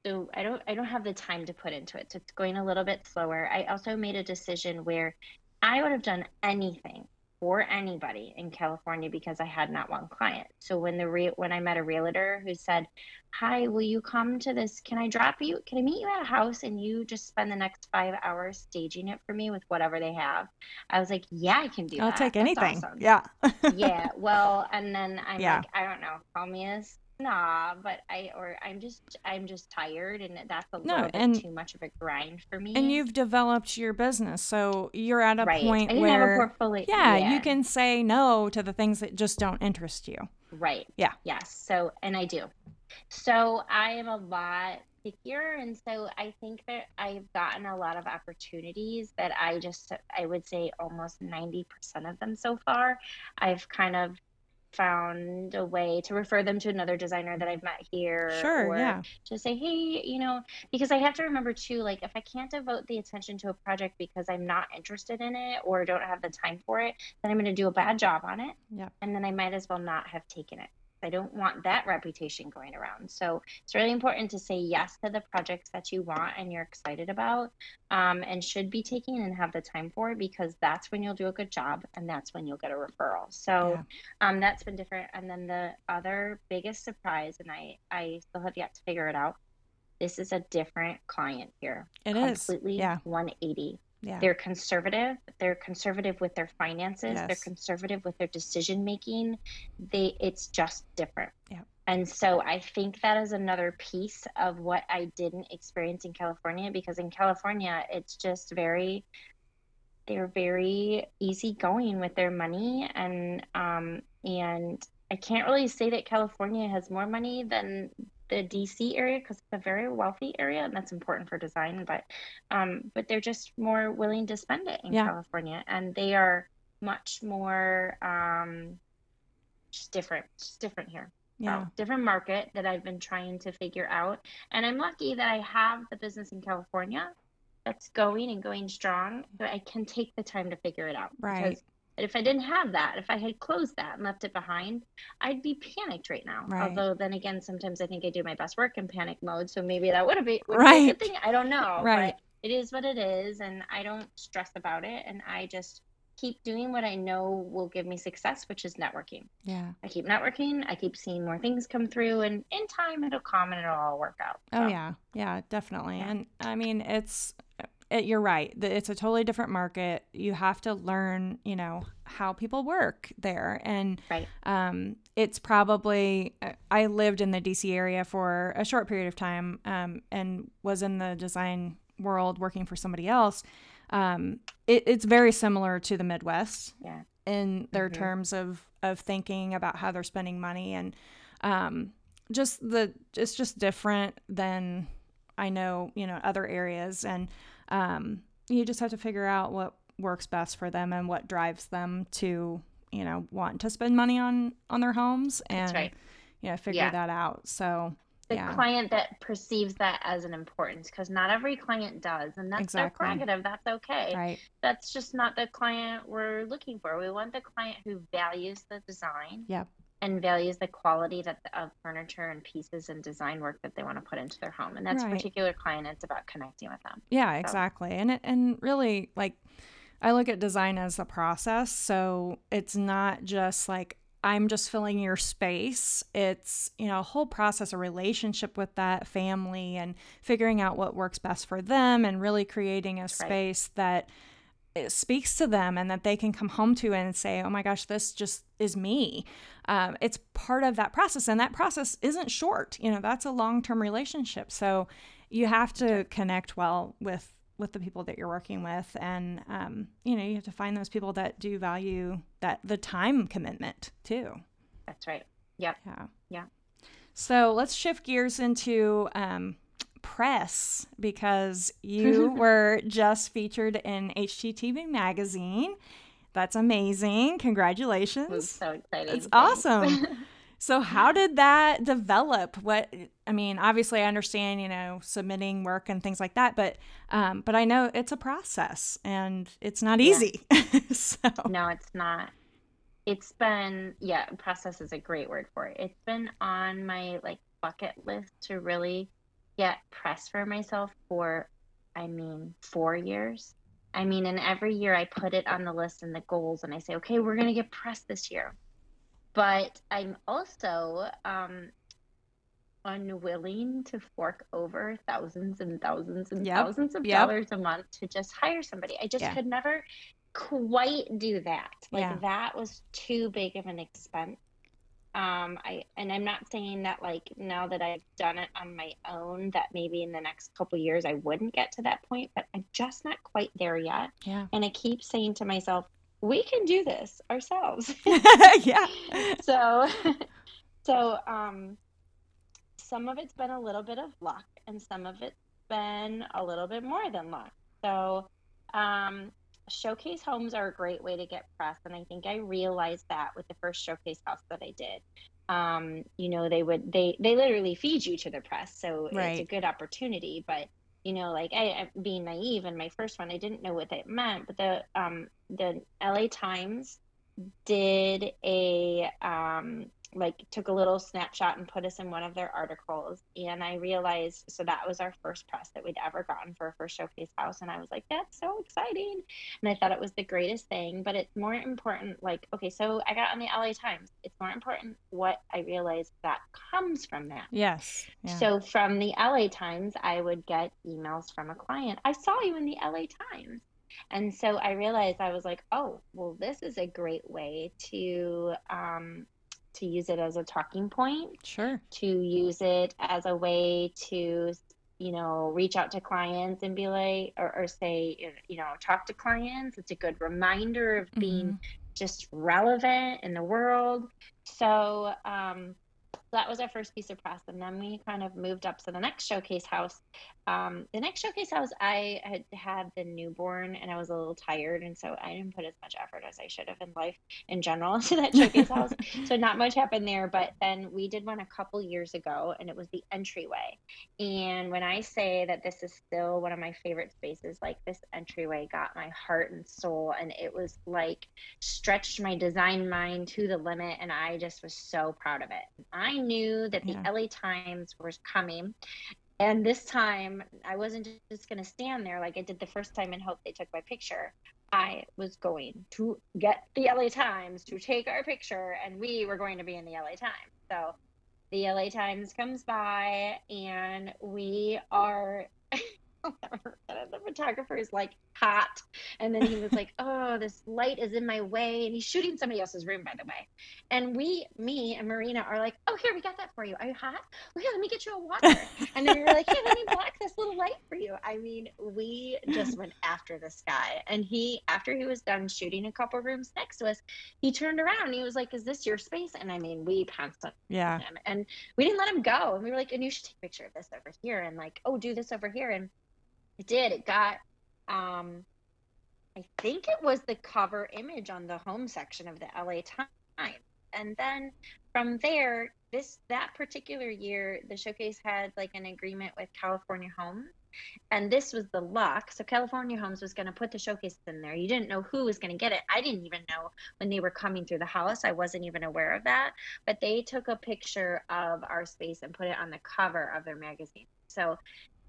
so i don't i don't have the time to put into it so it's going a little bit slower i also made a decision where i would have done anything for anybody in California because I had not one client. So when the re- when I met a realtor who said, "Hi, will you come to this? Can I drop you? Can I meet you at a house and you just spend the next five hours staging it for me with whatever they have?" I was like, "Yeah, I can do I'll that. take That's anything. awesome." Yeah. yeah. Well, and then I'm Yeah. like, I don't know, call me a snob, but I or I'm just I'm just tired, and that's a No, little bit too much of a grind for me. And you've developed your business, so you're at a right. point have a where portfolio. yeah, you can say no to the things that just don't interest you. Right. Yeah. Yes. So, and I do. So I am a lot pickier, and so I think that I've gotten a lot of opportunities that I just I would say almost ninety percent of them so far. I've kind of found a way to refer them to another designer that I've met here Sure, or yeah. to say hey you know because i have to remember too like if i can't devote the attention to a project because i'm not interested in it or don't have the time for it then i'm going to do a bad job on it Yep. and then i might as well not have taken it i don't want that reputation going around so it's really important to say yes to the projects that you want and you're excited about um, and should be taking and have the time for because that's when you'll do a good job and that's when you'll get a referral so Yeah. um, that's been different. And then the other biggest surprise, and I, I still have yet to figure it out. This is a different client here. It is. completely Yeah. 180. Yeah. They're conservative. They're conservative with their finances. They're conservative with their decision making. They, it's just different. Yeah. And so I think that is another piece of what I didn't experience in California because in California it's just very they're very easygoing with their money and um and I can't really say that California has more money than the DC area because it's a very wealthy area and that's important for design but um but they're just more willing to spend it in Yeah. California and they are much more um just different just different here Yeah. so, different market that I've been trying to figure out. And I'm lucky that I have the business in California that's going and going strong, but I can take the time to figure it out. Right. Because if I didn't have that, if I had closed that and left it behind, I'd be panicked right now. Right. Although then again, sometimes I think I do my best work in panic mode. So maybe that would have been, be a Right. good thing. I don't know. Right. But it is what it is. And I don't stress about it. And I just keep doing what I know will give me success, which is networking. Yeah. I keep networking. I keep seeing more things come through, and in time it'll come and it'll all work out. Oh yeah, yeah, definitely. Yeah. And I mean, it's it, you're right. It's a totally different market. You have to learn, you know, how people work there. And right. um, it's probably, uh, I lived in the DC area for a short period of time um, and was in the design world working for somebody else. Um, it, it's very similar to the Midwest yeah. in their mm-hmm. terms of, of thinking about how they're spending money and um, just the, it's just different than I know, you know, other areas. And, um, you just have to figure out what works best for them and what drives them to you know want to spend money on on their homes and right. you know figure yeah. that out so the yeah. client that perceives that as an importance because not every client does and that's exactly. their prerogative that's okay right that's just not the client we're looking for we want the client who values the design yep and values the quality that of furniture and pieces and design work that they want to put into their home. And that's right. a particular client. It's about connecting with them. Yeah, so. exactly. And it, and really like I look at design as a process. So it's not just like I'm just filling your space. It's, you know, a whole process, a relationship with that family and figuring out what works best for them and really creating a space right. that it speaks to them and that they can come home to and say, oh my gosh, this just is me. Um, it's part of that process. And that process isn't short. You know, that's a long term relationship. So you have to connect well with with the people that you're working with and um, you know you have to find those people that do value that the time commitment too that's right yeah yeah yeah so let's shift gears into um, press because you were just featured in HGTV magazine. That's amazing. Congratulations. It's so exciting. It's awesome. so how did that develop? What I mean, obviously I understand, you know, submitting work and things like that, but um, but I know it's a process and it's not easy. Yeah. so. No, it's not. It's been yeah, process is a great word for it. It's been on my like bucket list to really get press for myself for, I mean, four years. I mean, and every year I put it on the list and the goals, and I say, okay, we're going to get press this year. But I'm also um, unwilling to fork over thousands and thousands and yep. thousands of yep. dollars a month to just hire somebody. I just yeah. could never quite do that. Like yeah. that was too big of an expense um i and i'm not saying that like now that i've done it on my own that maybe in the next couple years i wouldn't get to that point but i'm just not quite there yet. Yeah. And i keep saying to myself we can do this ourselves. Yeah. So so um some of it's been a little bit of luck and some of it's been a little bit more than luck. So um showcase homes are a great way to get press and i think i realized that with the first showcase house that i did um, you know they would they they literally feed you to the press so right. it's a good opportunity but you know like I, I being naive in my first one i didn't know what that meant but the um the la times did a um like took a little snapshot and put us in one of their articles. And i realized so that was our first press that we'd ever gotten for a first showcase house. And i was like that's so exciting. And i thought it was the greatest thing. But it's more important like okay so i got on the la times. It's more important what i realized that comes from that. Yes. Yeah. so from the la times i would get emails from a client. I saw you in the la times. And so I realized I was like, oh, well, this is a great way to um, to use it as a talking point. Sure. To use it as a way to, you know, reach out to clients and be like, or, or say, you know, talk to clients. It's a good reminder of being mm-hmm. just relevant in the world. So, um, that was our first piece of press and then we kind of moved up to the next showcase house. Um, the next showcase house i had had the newborn and i was a little tired and so i didn't put as much effort as i should have in life in general into that showcase house. So not much happened there but then we did one a couple years ago and it was the entryway. And when i say that this is still one of my favorite spaces like this entryway got my heart and soul and it was like stretched my design mind to the limit and i just was so proud of it. I knew that the yeah. LA Times was coming. And this time, I wasn't just going to stand there like I did the first time and hope they took my picture. I was going to get the LA Times to take our picture, and we were going to be in the LA Times. So the LA Times comes by, and we are the photographer is like hot. And then he was like, Oh, this light is in my way. And he's shooting somebody else's room, by the way. And we, me and Marina are like, Oh, here, we got that for you. Are you hot? Well, here, let me get you a water. And then we were like, Hey, let me block this little light for you. I mean, we just went after this guy. And he, after he was done shooting a couple rooms next to us, he turned around and he was like, Is this your space? And I mean, we pounced on Yeah. him. And we didn't let him go. And we were like, And you should take a picture of this over here. And like, Oh, do this over here. And it did. It got um I think it was the cover image on the home section of the LA Times. And then from there, this that particular year, the showcase had like an agreement with California Homes. And this was the luck. So California Homes was going to put the showcase in there. You didn't know who was going to get it. I didn't even know when they were coming through the house. I wasn't even aware of that. But they took a picture of our space and put it on the cover of their magazine. So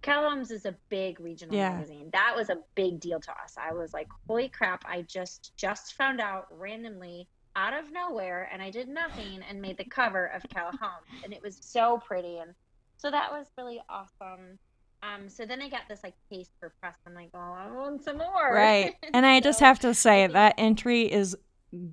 Cal is a big regional Yeah. magazine. That was a big deal to us. I was like, holy crap, I just just found out randomly out of nowhere and I did nothing and made the cover of Cal Homes. And it was so pretty and so that was really awesome. Um, so then I got this like taste for press. I'm like, oh, I want some more. Right. And I just have to say that entry is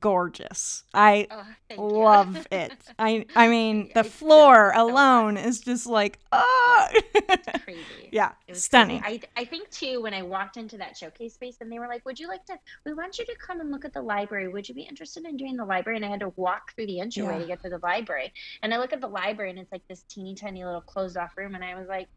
gorgeous. I oh, thank you. love it. I I mean, the It's floor so alone is just like, oh. crazy. yeah, stunning. crazy. I, I think too when I walked into that showcase space and they were like, "Would you like to? We want you to come and look at the library. Would you be interested in doing the library?" And I had to walk through the entryway Yeah. to get to the library. And I look at the library and it's like this teeny tiny little closed off room, and I was like.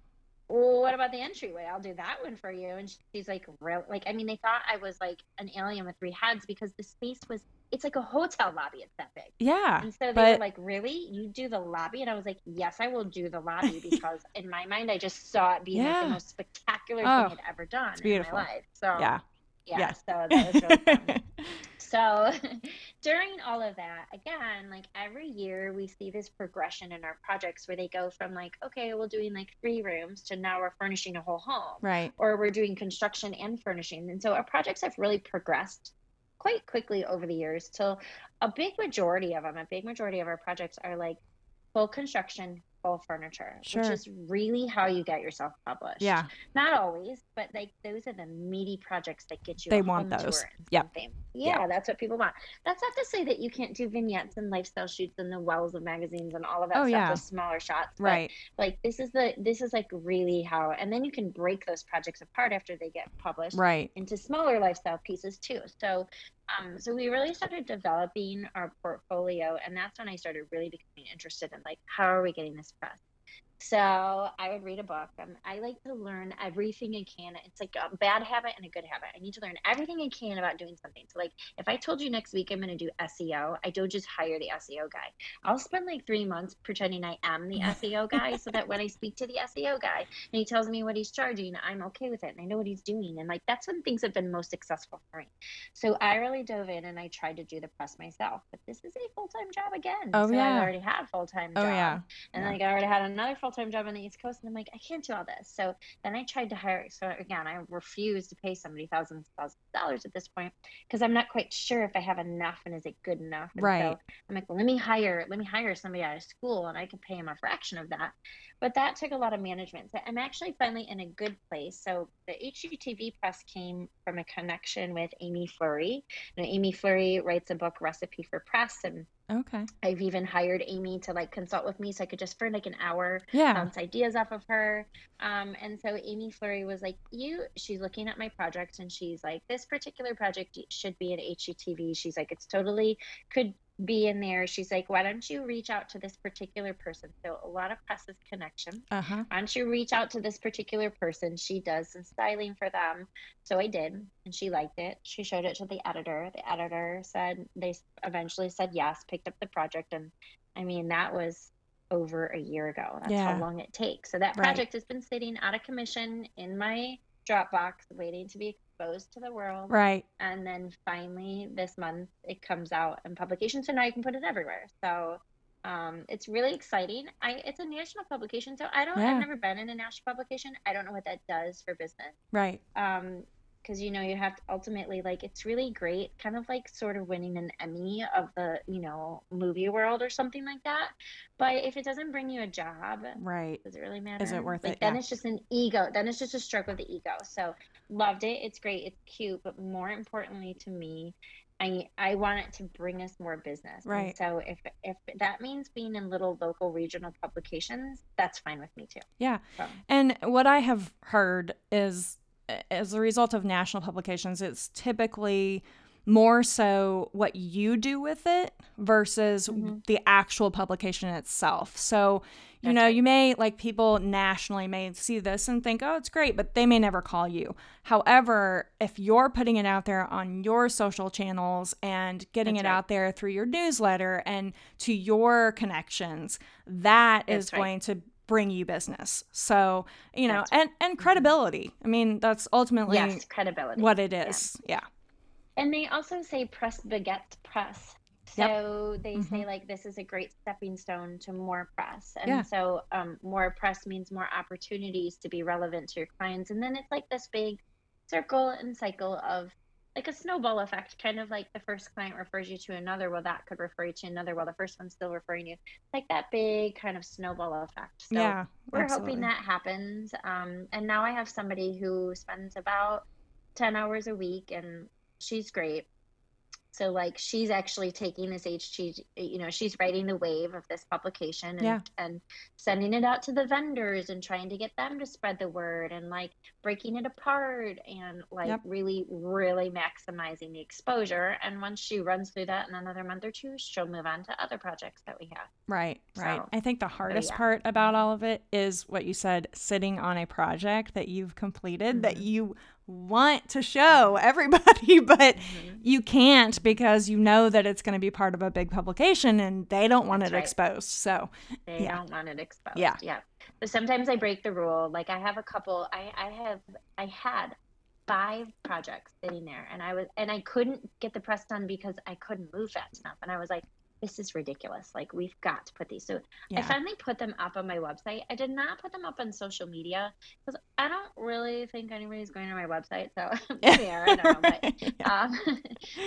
Well, what about the entryway? I'll do that one for you. And she's like, real, like, I mean, they thought I was like an alien with three heads because the space was, it's like a hotel lobby. It's that big. yeah. And so they but- were like, "Really? You do the lobby?" And I was like, "Yes, I will do the lobby because in my mind, I just saw it being like the most spectacular Oh, thing I'd ever done in my life." So Yeah. yeah, yeah. so that was really fun. so during all of that, again, like every year, we see this progression in our projects where they go from like, okay, we're doing like three rooms to now we're furnishing a whole home right. or we're doing construction and furnishing. And so our projects have really progressed quite quickly over the years till a big majority of them, a big majority of our projects are like full construction, furniture, Sure. which is really how you get yourself published. Yeah. Not always, but like those are the meaty projects that get you They want those. Yep. something. Yeah, that's what people want. That's not to say that you can't do vignettes and lifestyle shoots and the wells of magazines and all of that Oh, stuff yeah. with smaller shots. but Right. like this is the this is like really how and then you can break those projects apart after they get published Right. into smaller lifestyle pieces too so um so we really started developing our portfolio and that's when i started really becoming interested in like how are we getting this press so I would read a book. Um, I like to learn everything I can. It's like a bad habit and a good habit. I need to learn everything I can about doing something. So like if I told you next week I'm going to do SEO, I don't just hire the SEO guy. I'll spend like three months pretending I am the SEO guy so that when I speak to the SEO guy and he tells me what he's charging, I'm okay with it and I know what he's doing. And like that's when things have been most successful for me. So I really dove in and I tried to do the press myself. But this is a full time job again. Oh, so yeah. I already had a full time Oh job. yeah. And Yeah. like I already had another full time job on the East Coast, and I'm like, I can't do all this. So then I tried to hire. So again, I refuse to pay somebody thousands thousands of dollars at this point because I'm not quite sure if I have enough and is it good enough. And Right. So I'm like, well, let me hire, let me hire somebody out of school, and I can pay him a fraction of that. But that took a lot of management. So I'm actually finally in a good place. So the HGTV press came from a connection with Amy Flurry. And Amy Flurry writes a book, Recipe for Press, and Okay. I've even hired Amy to like consult with me so I could just for like an hour Yeah. bounce ideas off of her. Um, and so Amy Flurry was like, You, she's looking at my project and she's like, This particular project should be an HGTV. She's like, It's totally could be in there. She's like, Why don't you reach out to this particular person? So a lot of press is connection. Uh huh. Why don't you reach out to this particular person? She does some styling for them. So I did, and she liked it. She showed it to the editor. The editor said they eventually said yes, picked up the project, and I mean that was over a year ago. That's Yeah. how long it takes. So that Right. project has been sitting out of commission in my Dropbox, waiting to be exposed to the world. Right. And then finally this month it comes out in publication, so now you can put it everywhere. So um, it's really exciting. I it's a national publication, so I don't. Yeah. I've never been in a national publication. I don't know what that does for business. Right. Um, because you know you have to ultimately like it's really great kind of like sort of winning an emmy of the you know movie world or something like that but if it doesn't bring you a job right does it really matter is it worth like it then yeah. it's just an ego then it's just a stroke of the ego so loved it it's great it's cute but more importantly to me I I want it to bring us more business. And Right. so if if that means being in little local regional publications, that's fine with me too. Yeah. So And what I have heard is as a result of national publications, it's typically more so what you do with it versus Mhm. the actual publication itself. So, you That's know, right. you may like people nationally may see this and think, "Oh, it's great," but they may never call you. However, if you're putting it out there on your social channels and getting That's it right. out there through your newsletter and to your connections, that is That's right. going to bring you business. So, you know, and and credibility. I mean, that's ultimately yes, credibility. what it is. Yeah. And they also say press begets press. Yep. So they say Mhm. like this is a great stepping stone to more press. And Yeah. so um, more press means more opportunities to be relevant to your clients. And then it's like this big circle and cycle of like a snowball effect, kind of like the first client refers you to another. Well, that could refer you to another while the first one's still referring you. It's like that big kind of snowball effect. So yeah. we're absolutely. hoping that happens. Um, and now I have somebody who spends about 10 hours a week and she's great. So like she's actually taking this HG, you know, she's writing the wave of this publication and, Yeah. and sending it out to the vendors and trying to get them to spread the word and like breaking it apart and like Yep. really, really maximizing the exposure. And once she runs through that in another month or two, she'll move on to other projects that we have. Right, right. So- I think the hardest yeah. part about all of it is what you said sitting on a project that you've completed that Mhm. you want to show everybody, but Mhm. you can't because you know that it's going to be part of a big publication and they don't want That's it right. exposed. So, They Yeah. don't want it exposed. Yeah. Yeah. But sometimes I break the rule. Like I have a couple I, I have I had five projects sitting there and I was and I couldn't get the press done because I couldn't move fast enough. And I was like, this is ridiculous. Like we've got to put these. So I finally put them up on my website. I did not put them up on social media because I don't really think anybody's going to my website. So they are, I don't know. But Yeah. um,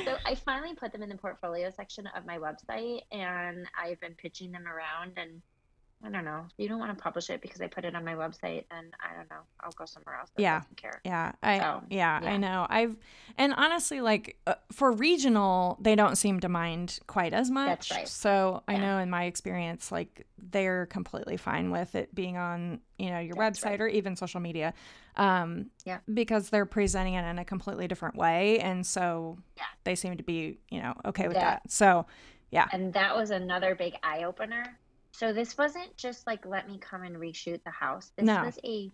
so I finally put them in the portfolio section of my website, and I've been pitching them around. And I don't know. You don't want to publish it because I put it on my website, then I don't know. I'll go somewhere else. That Yeah. doesn't care. Yeah, I So, yeah, I know. I've and honestly, like uh, for regional, they don't seem to mind quite as much. right. So I know in my experience, like they're completely fine with it being on you know your That's website right. or even social media, um, Yeah. because they're presenting it in a completely different way, and so Yeah. they seem to be you know okay with That- that. So yeah, And that was another big eye opener. So this wasn't just like let me come and reshoot the house. This No. was a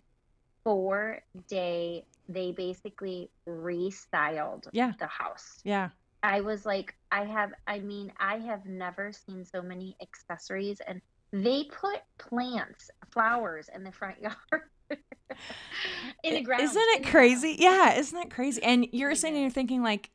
four day. They basically restyled Yeah. the house. yeah, I was like, I have, I mean, I have never seen so many accessories, and they put plants, flowers in the front yard. in the ground. isn't it crazy? Yeah, isn't that crazy? And you're sitting there thinking like,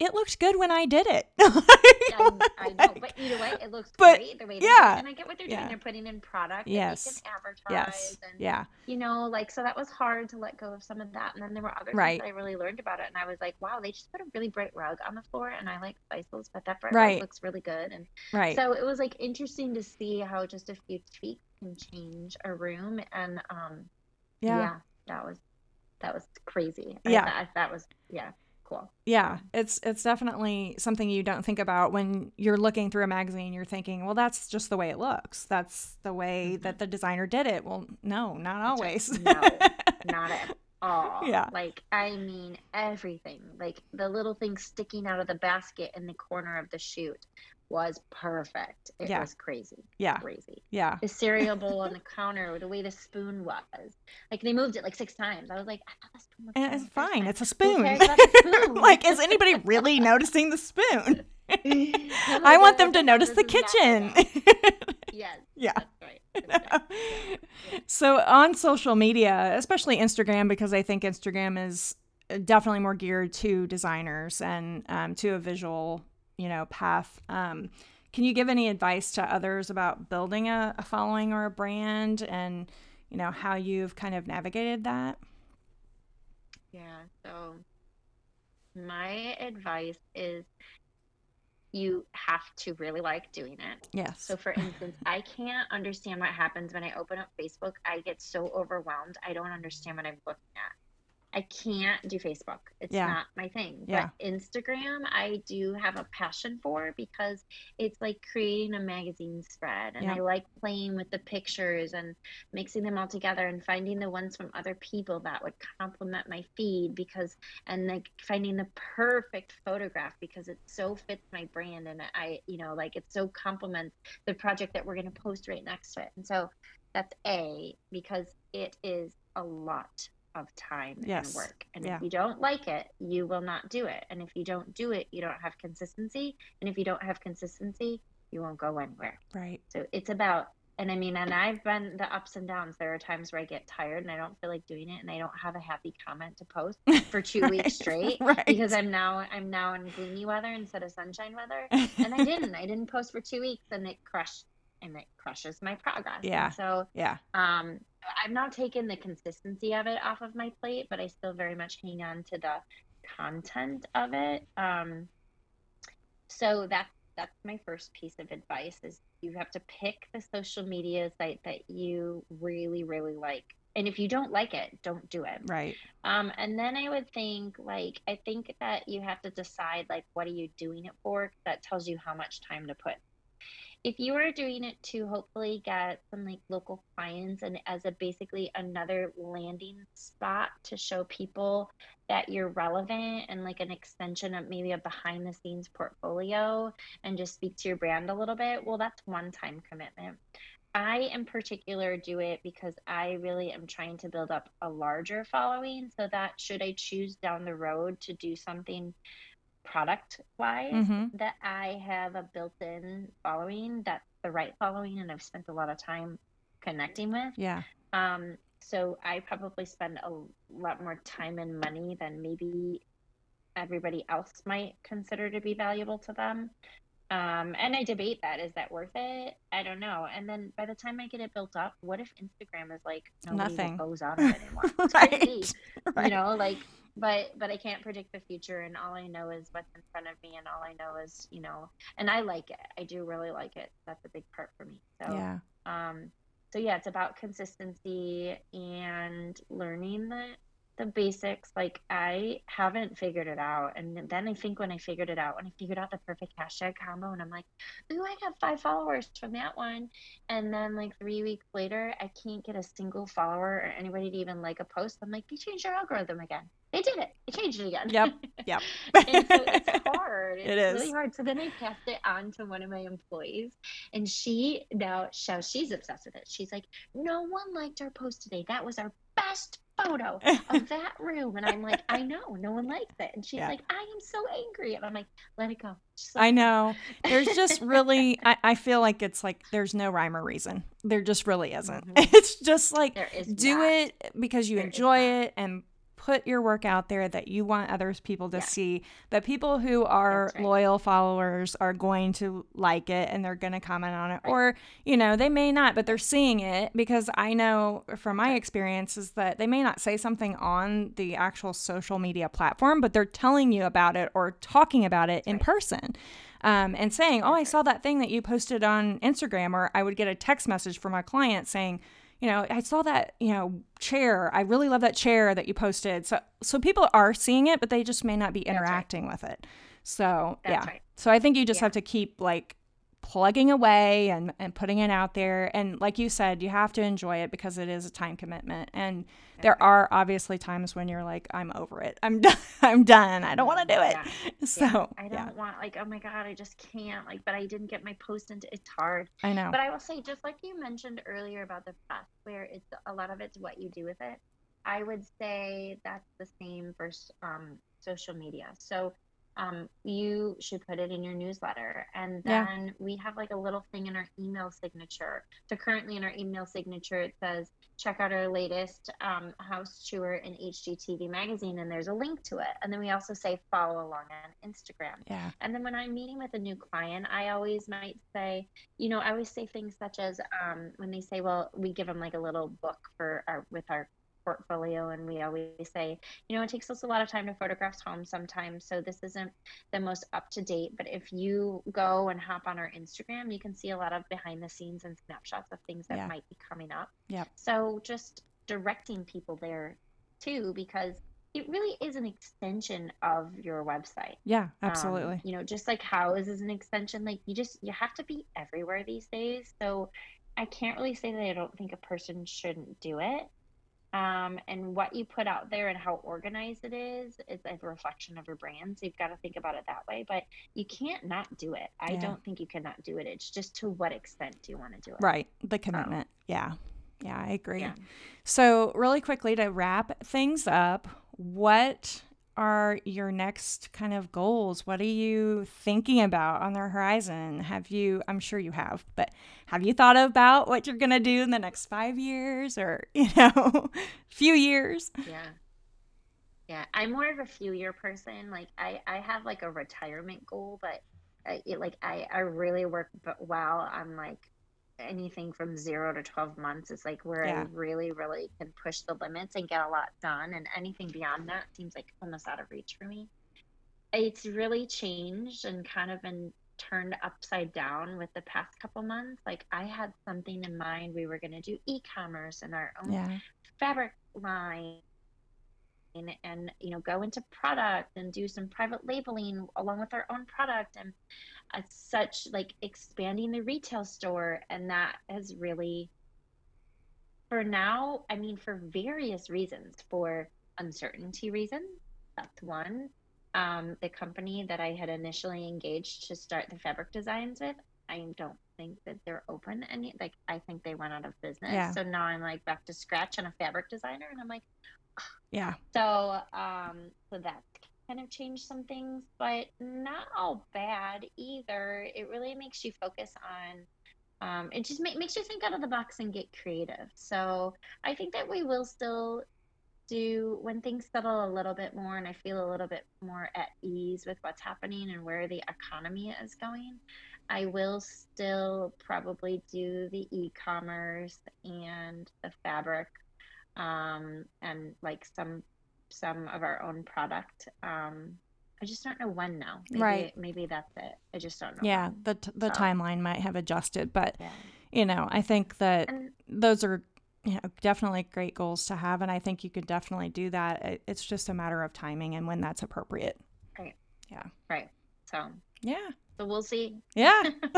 it looked good when I did it. I, I know, but either way, it looks But, great the way they yeah. And I get what they're yeah. doing. They're putting in product Yes. that they can advertise. yes, And, yeah. you know, like, so that was hard to let go of some of that. And then there were other Right. things that I really learned about it. And I was like, wow, they just put a really bright rug on the floor. And I like spices, but that bright Right. rug looks really good. And Right. so it was like interesting to see how just a few tweaks can change a room. And um, yeah. yeah, that was, that was crazy. Yeah. I, thought that was, yeah, cool. Yeah, it's it's definitely something you don't think about when you're looking through a magazine. You're thinking, well, that's just the way it looks. That's the way Mhm. that the designer did it. Well, no, not always. right. No, not at all. Yeah. Like, I mean, everything. Like, the little thing sticking out of the basket in the corner of the chute was perfect. It Yeah. was crazy. yeah, Crazy. yeah, The cereal bowl on the counter, the way the spoon was. Like, they moved it like six times. I was like, I thought the spoon was and it's fine. time. It's a spoon. spoon? like, is anybody really noticing the spoon? I want "Oh, them to notice the kitchen. enough." Yes. yeah. That's right. That's right. Yeah. So on social media, especially Instagram, because I think Instagram is definitely more geared to designers and um, to a visual, you know, path. Um, can you give any advice to others about building a, a following or a brand, and you know how you've kind of navigated that? Yeah. So My advice is you have to really like doing it. Yes. So, for instance, I can't understand what happens when I open up Facebook. I get so overwhelmed. I don't understand what I'm looking at. I can't do Facebook. It's Yeah. not my thing. Yeah. But Instagram, I do have a passion for because it's like creating a magazine spread. And Yeah. I like playing with the pictures and mixing them all together and finding the ones from other people that would complement my feed because, and like finding the perfect photograph because it so fits my brand. And I, you know, like it so complements the project that we're going to post right next to it. And so that's A, because it is a lot of time Yes. and work. And Yeah. if you don't like it, you will not do it. And if you don't do it, you don't have consistency. And if you don't have consistency, you won't go anywhere. Right. So it's about, and I mean, and I've been the ups and downs. There are times where I get tired and I don't feel like doing it, and I don't have a happy comment to post for two Right. weeks straight Right. because I'm now I'm now in gloomy weather instead of sunshine weather, and I didn't. I didn't post for two weeks, and it crushed, and it crushes my progress. And Yeah. so yeah. um, I've not taken the consistency of it off of my plate, but I still very much hang on to the content of it. Um, so that's that's my first piece of advice is you have to pick the social media site that you really really like and if you don't like it don't do it Right. um, and then I would think, like, I think that you have to decide, like, what are you doing it for That tells you how much time to put. If you are doing it to hopefully get some like local clients and as a basically another landing spot to show people that you're relevant and like an extension of maybe a behind the scenes portfolio and just speak to your brand a little bit, well, that's one time commitment. I in particular do it because I really am trying to build up a larger following so that should I choose down the road to do something product wise hmm that I have a built in following that's the right following and I've spent a lot of time connecting with. Yeah. Um, so I probably spend a lot more time and money than maybe everybody else might consider to be valuable to them. Um, and I debate that. Is that worth it? I don't know. And then by the time I get it built up, what if Instagram is like nobody Nothing. goes on it anymore? Right. right. you know, like but but I can't predict the future and all I know is what's in front of me and all I know is, you know, and I like it. I do really like it. That's a big part for me. So Yeah. um, so yeah, it's about consistency and learning the the basics. Like I haven't figured it out, and then I think when I figured it out, when I figured out the perfect hashtag combo, and I'm like, ooh, I got five followers from that one, and then like three weeks later, I can't get a single follower or anybody to even like a post. I'm like, you changed your algorithm again. They did it. They changed it again. Yep. Yep. and so it's hard. It's It is. really hard. So then I passed it on to one of my employees, and she now so she's obsessed with it. She's like, "No one liked our post today. That was our best photo of that room." And I'm like, "I know, no one likes it." And she's Yeah. like, "I am so angry." And I'm like, "Let it go." Just I it go." know. There's just really, I, I feel like it's like there's no rhyme or reason. There just really isn't. Mhm. It's just like do not. it because you There enjoy it and put your work out there that you want others people to Yeah. see. That people who are right. loyal followers are going to like it and they're going to comment on it. Right. Or, you know, they may not, but they're seeing it because I know from my Right. experience is that they may not say something on the actual social media platform, but they're telling you about it or talking about it in right. person. Um, and saying, "Oh, I saw that thing that you posted on Instagram," or I would get a text message from a client saying, you know, I saw that, you know, chair. I really love that chair that you posted. So so people are seeing it, but they just may not be right. interacting with it. So, That's yeah. right. So I think you just Yeah. have to keep like plugging away and and putting it out there and like you said, you have to enjoy it because it is a time commitment. And there are obviously times when you're like I'm over it. I'm done. I'm done. I don't want to do it. Yeah. So, Yeah. I don't yeah. want like, oh my god, I just can't. Like, but I didn't get my post into. It's hard. I know. But I will say, just like you mentioned earlier about the press, where it's a lot of it's what you do with it. I would say that's the same for um, social media. So um, you should put it in your newsletter, and Yeah. then we have like a little thing in our email signature. So currently in our email signature, it says check out our latest um, house tour in HGTV magazine, and there's a link to it. And then we also say follow along on Instagram. yeah. And then when I'm meeting with a new client, I always might say, you know, I always say things such as um, when they say, well, we give them like a little book for our with our portfolio and we always say you know it takes us a lot of time to photograph homes sometimes so this isn't the most up to date but if you go and hop on our instagram you can see a lot of behind the scenes and snapshots of things that Yeah. might be coming up yeah so just directing people there too because it really is an extension of your website Yeah, um, absolutely. you know, just like House is an extension, like you just you have to be everywhere these days. So I can't really say that I don't think a person shouldn't do it. Um, and what you put out there and how organized it is is a reflection of your brand. So you've got to think about it that way. But you can't not do it. I Yeah. don't think you cannot do it. It's just to what extent do you want to do it? Right. The commitment. Yeah. Yeah, I agree. Yeah. So, really quickly to wrap things up, what are your next kind of goals? What are you thinking about on the horizon? Have you, I'm sure you have, but have you thought about what you're going to do in the next five years or, you know, few years? Yeah. Yeah, I'm more of a few year person. Like I, I have like a retirement goal, but I, it, like I, I really work well on like anything from zero to 12 months is like where Yeah. I really, really can push the limits and get a lot done. And anything beyond that seems like almost out of reach for me. It's really changed and kind of been turned upside down with the past couple months. Like I had something in mind. We were going to do e-commerce and our own Yeah. fabric line and, and you know go into product and do some private labeling along with our own product and uh, such like expanding the retail store. And that has really for now i mean for various reasons for uncertainty reasons that's one. Um, the company that i had initially engaged to start the fabric designs with i don't think that they're open any like i think they went out of business. Yeah. so now i'm like back to scratch on a fabric designer and i'm like Yeah. so, um, so that kind of changed some things, but not all bad either. It really makes you focus on, um, it just ma- makes you think out of the box and get creative. So I think that we will still do when things settle a little bit more and I feel a little bit more at ease with what's happening and where the economy is going. I will still probably do the e-commerce and the fabric um, and like some some of our own product. Um, I just don't know when now. Maybe, Right. Maybe that's it. I just don't know. Yeah. when. The, t- the So- timeline might have adjusted, but, Yeah. you know, I think that And those are you know definitely great goals to have and i think you could definitely do that It- it's just a matter of timing and when that's appropriate right. Yeah. Right. So yeah so we'll see. yeah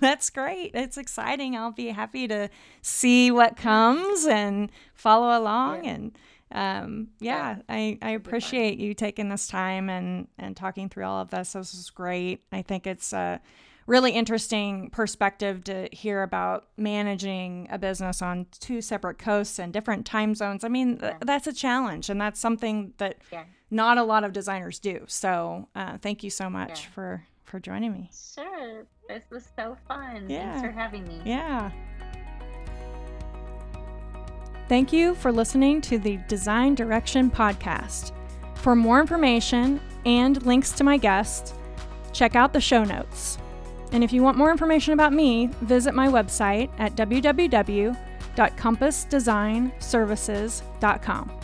that's great it's exciting i'll be happy to see what comes and follow along Yeah. and um, yeah, I, I appreciate you taking this time and, and talking through all of this. This is great. I think it's a really interesting perspective to hear about managing a business on two separate coasts and different time zones. I mean, th- that's a challenge, and that's something that Yeah. not a lot of designers do. So, uh, thank you so much Yeah. for for joining me. Sure. This was so fun. Yeah. Thanks for having me. Yeah. Thank you for listening to the Design Direction Podcast. For more information and links to my guests, check out the show notes. And if you want more information about me, visit my website at www.compassdesignservices.com.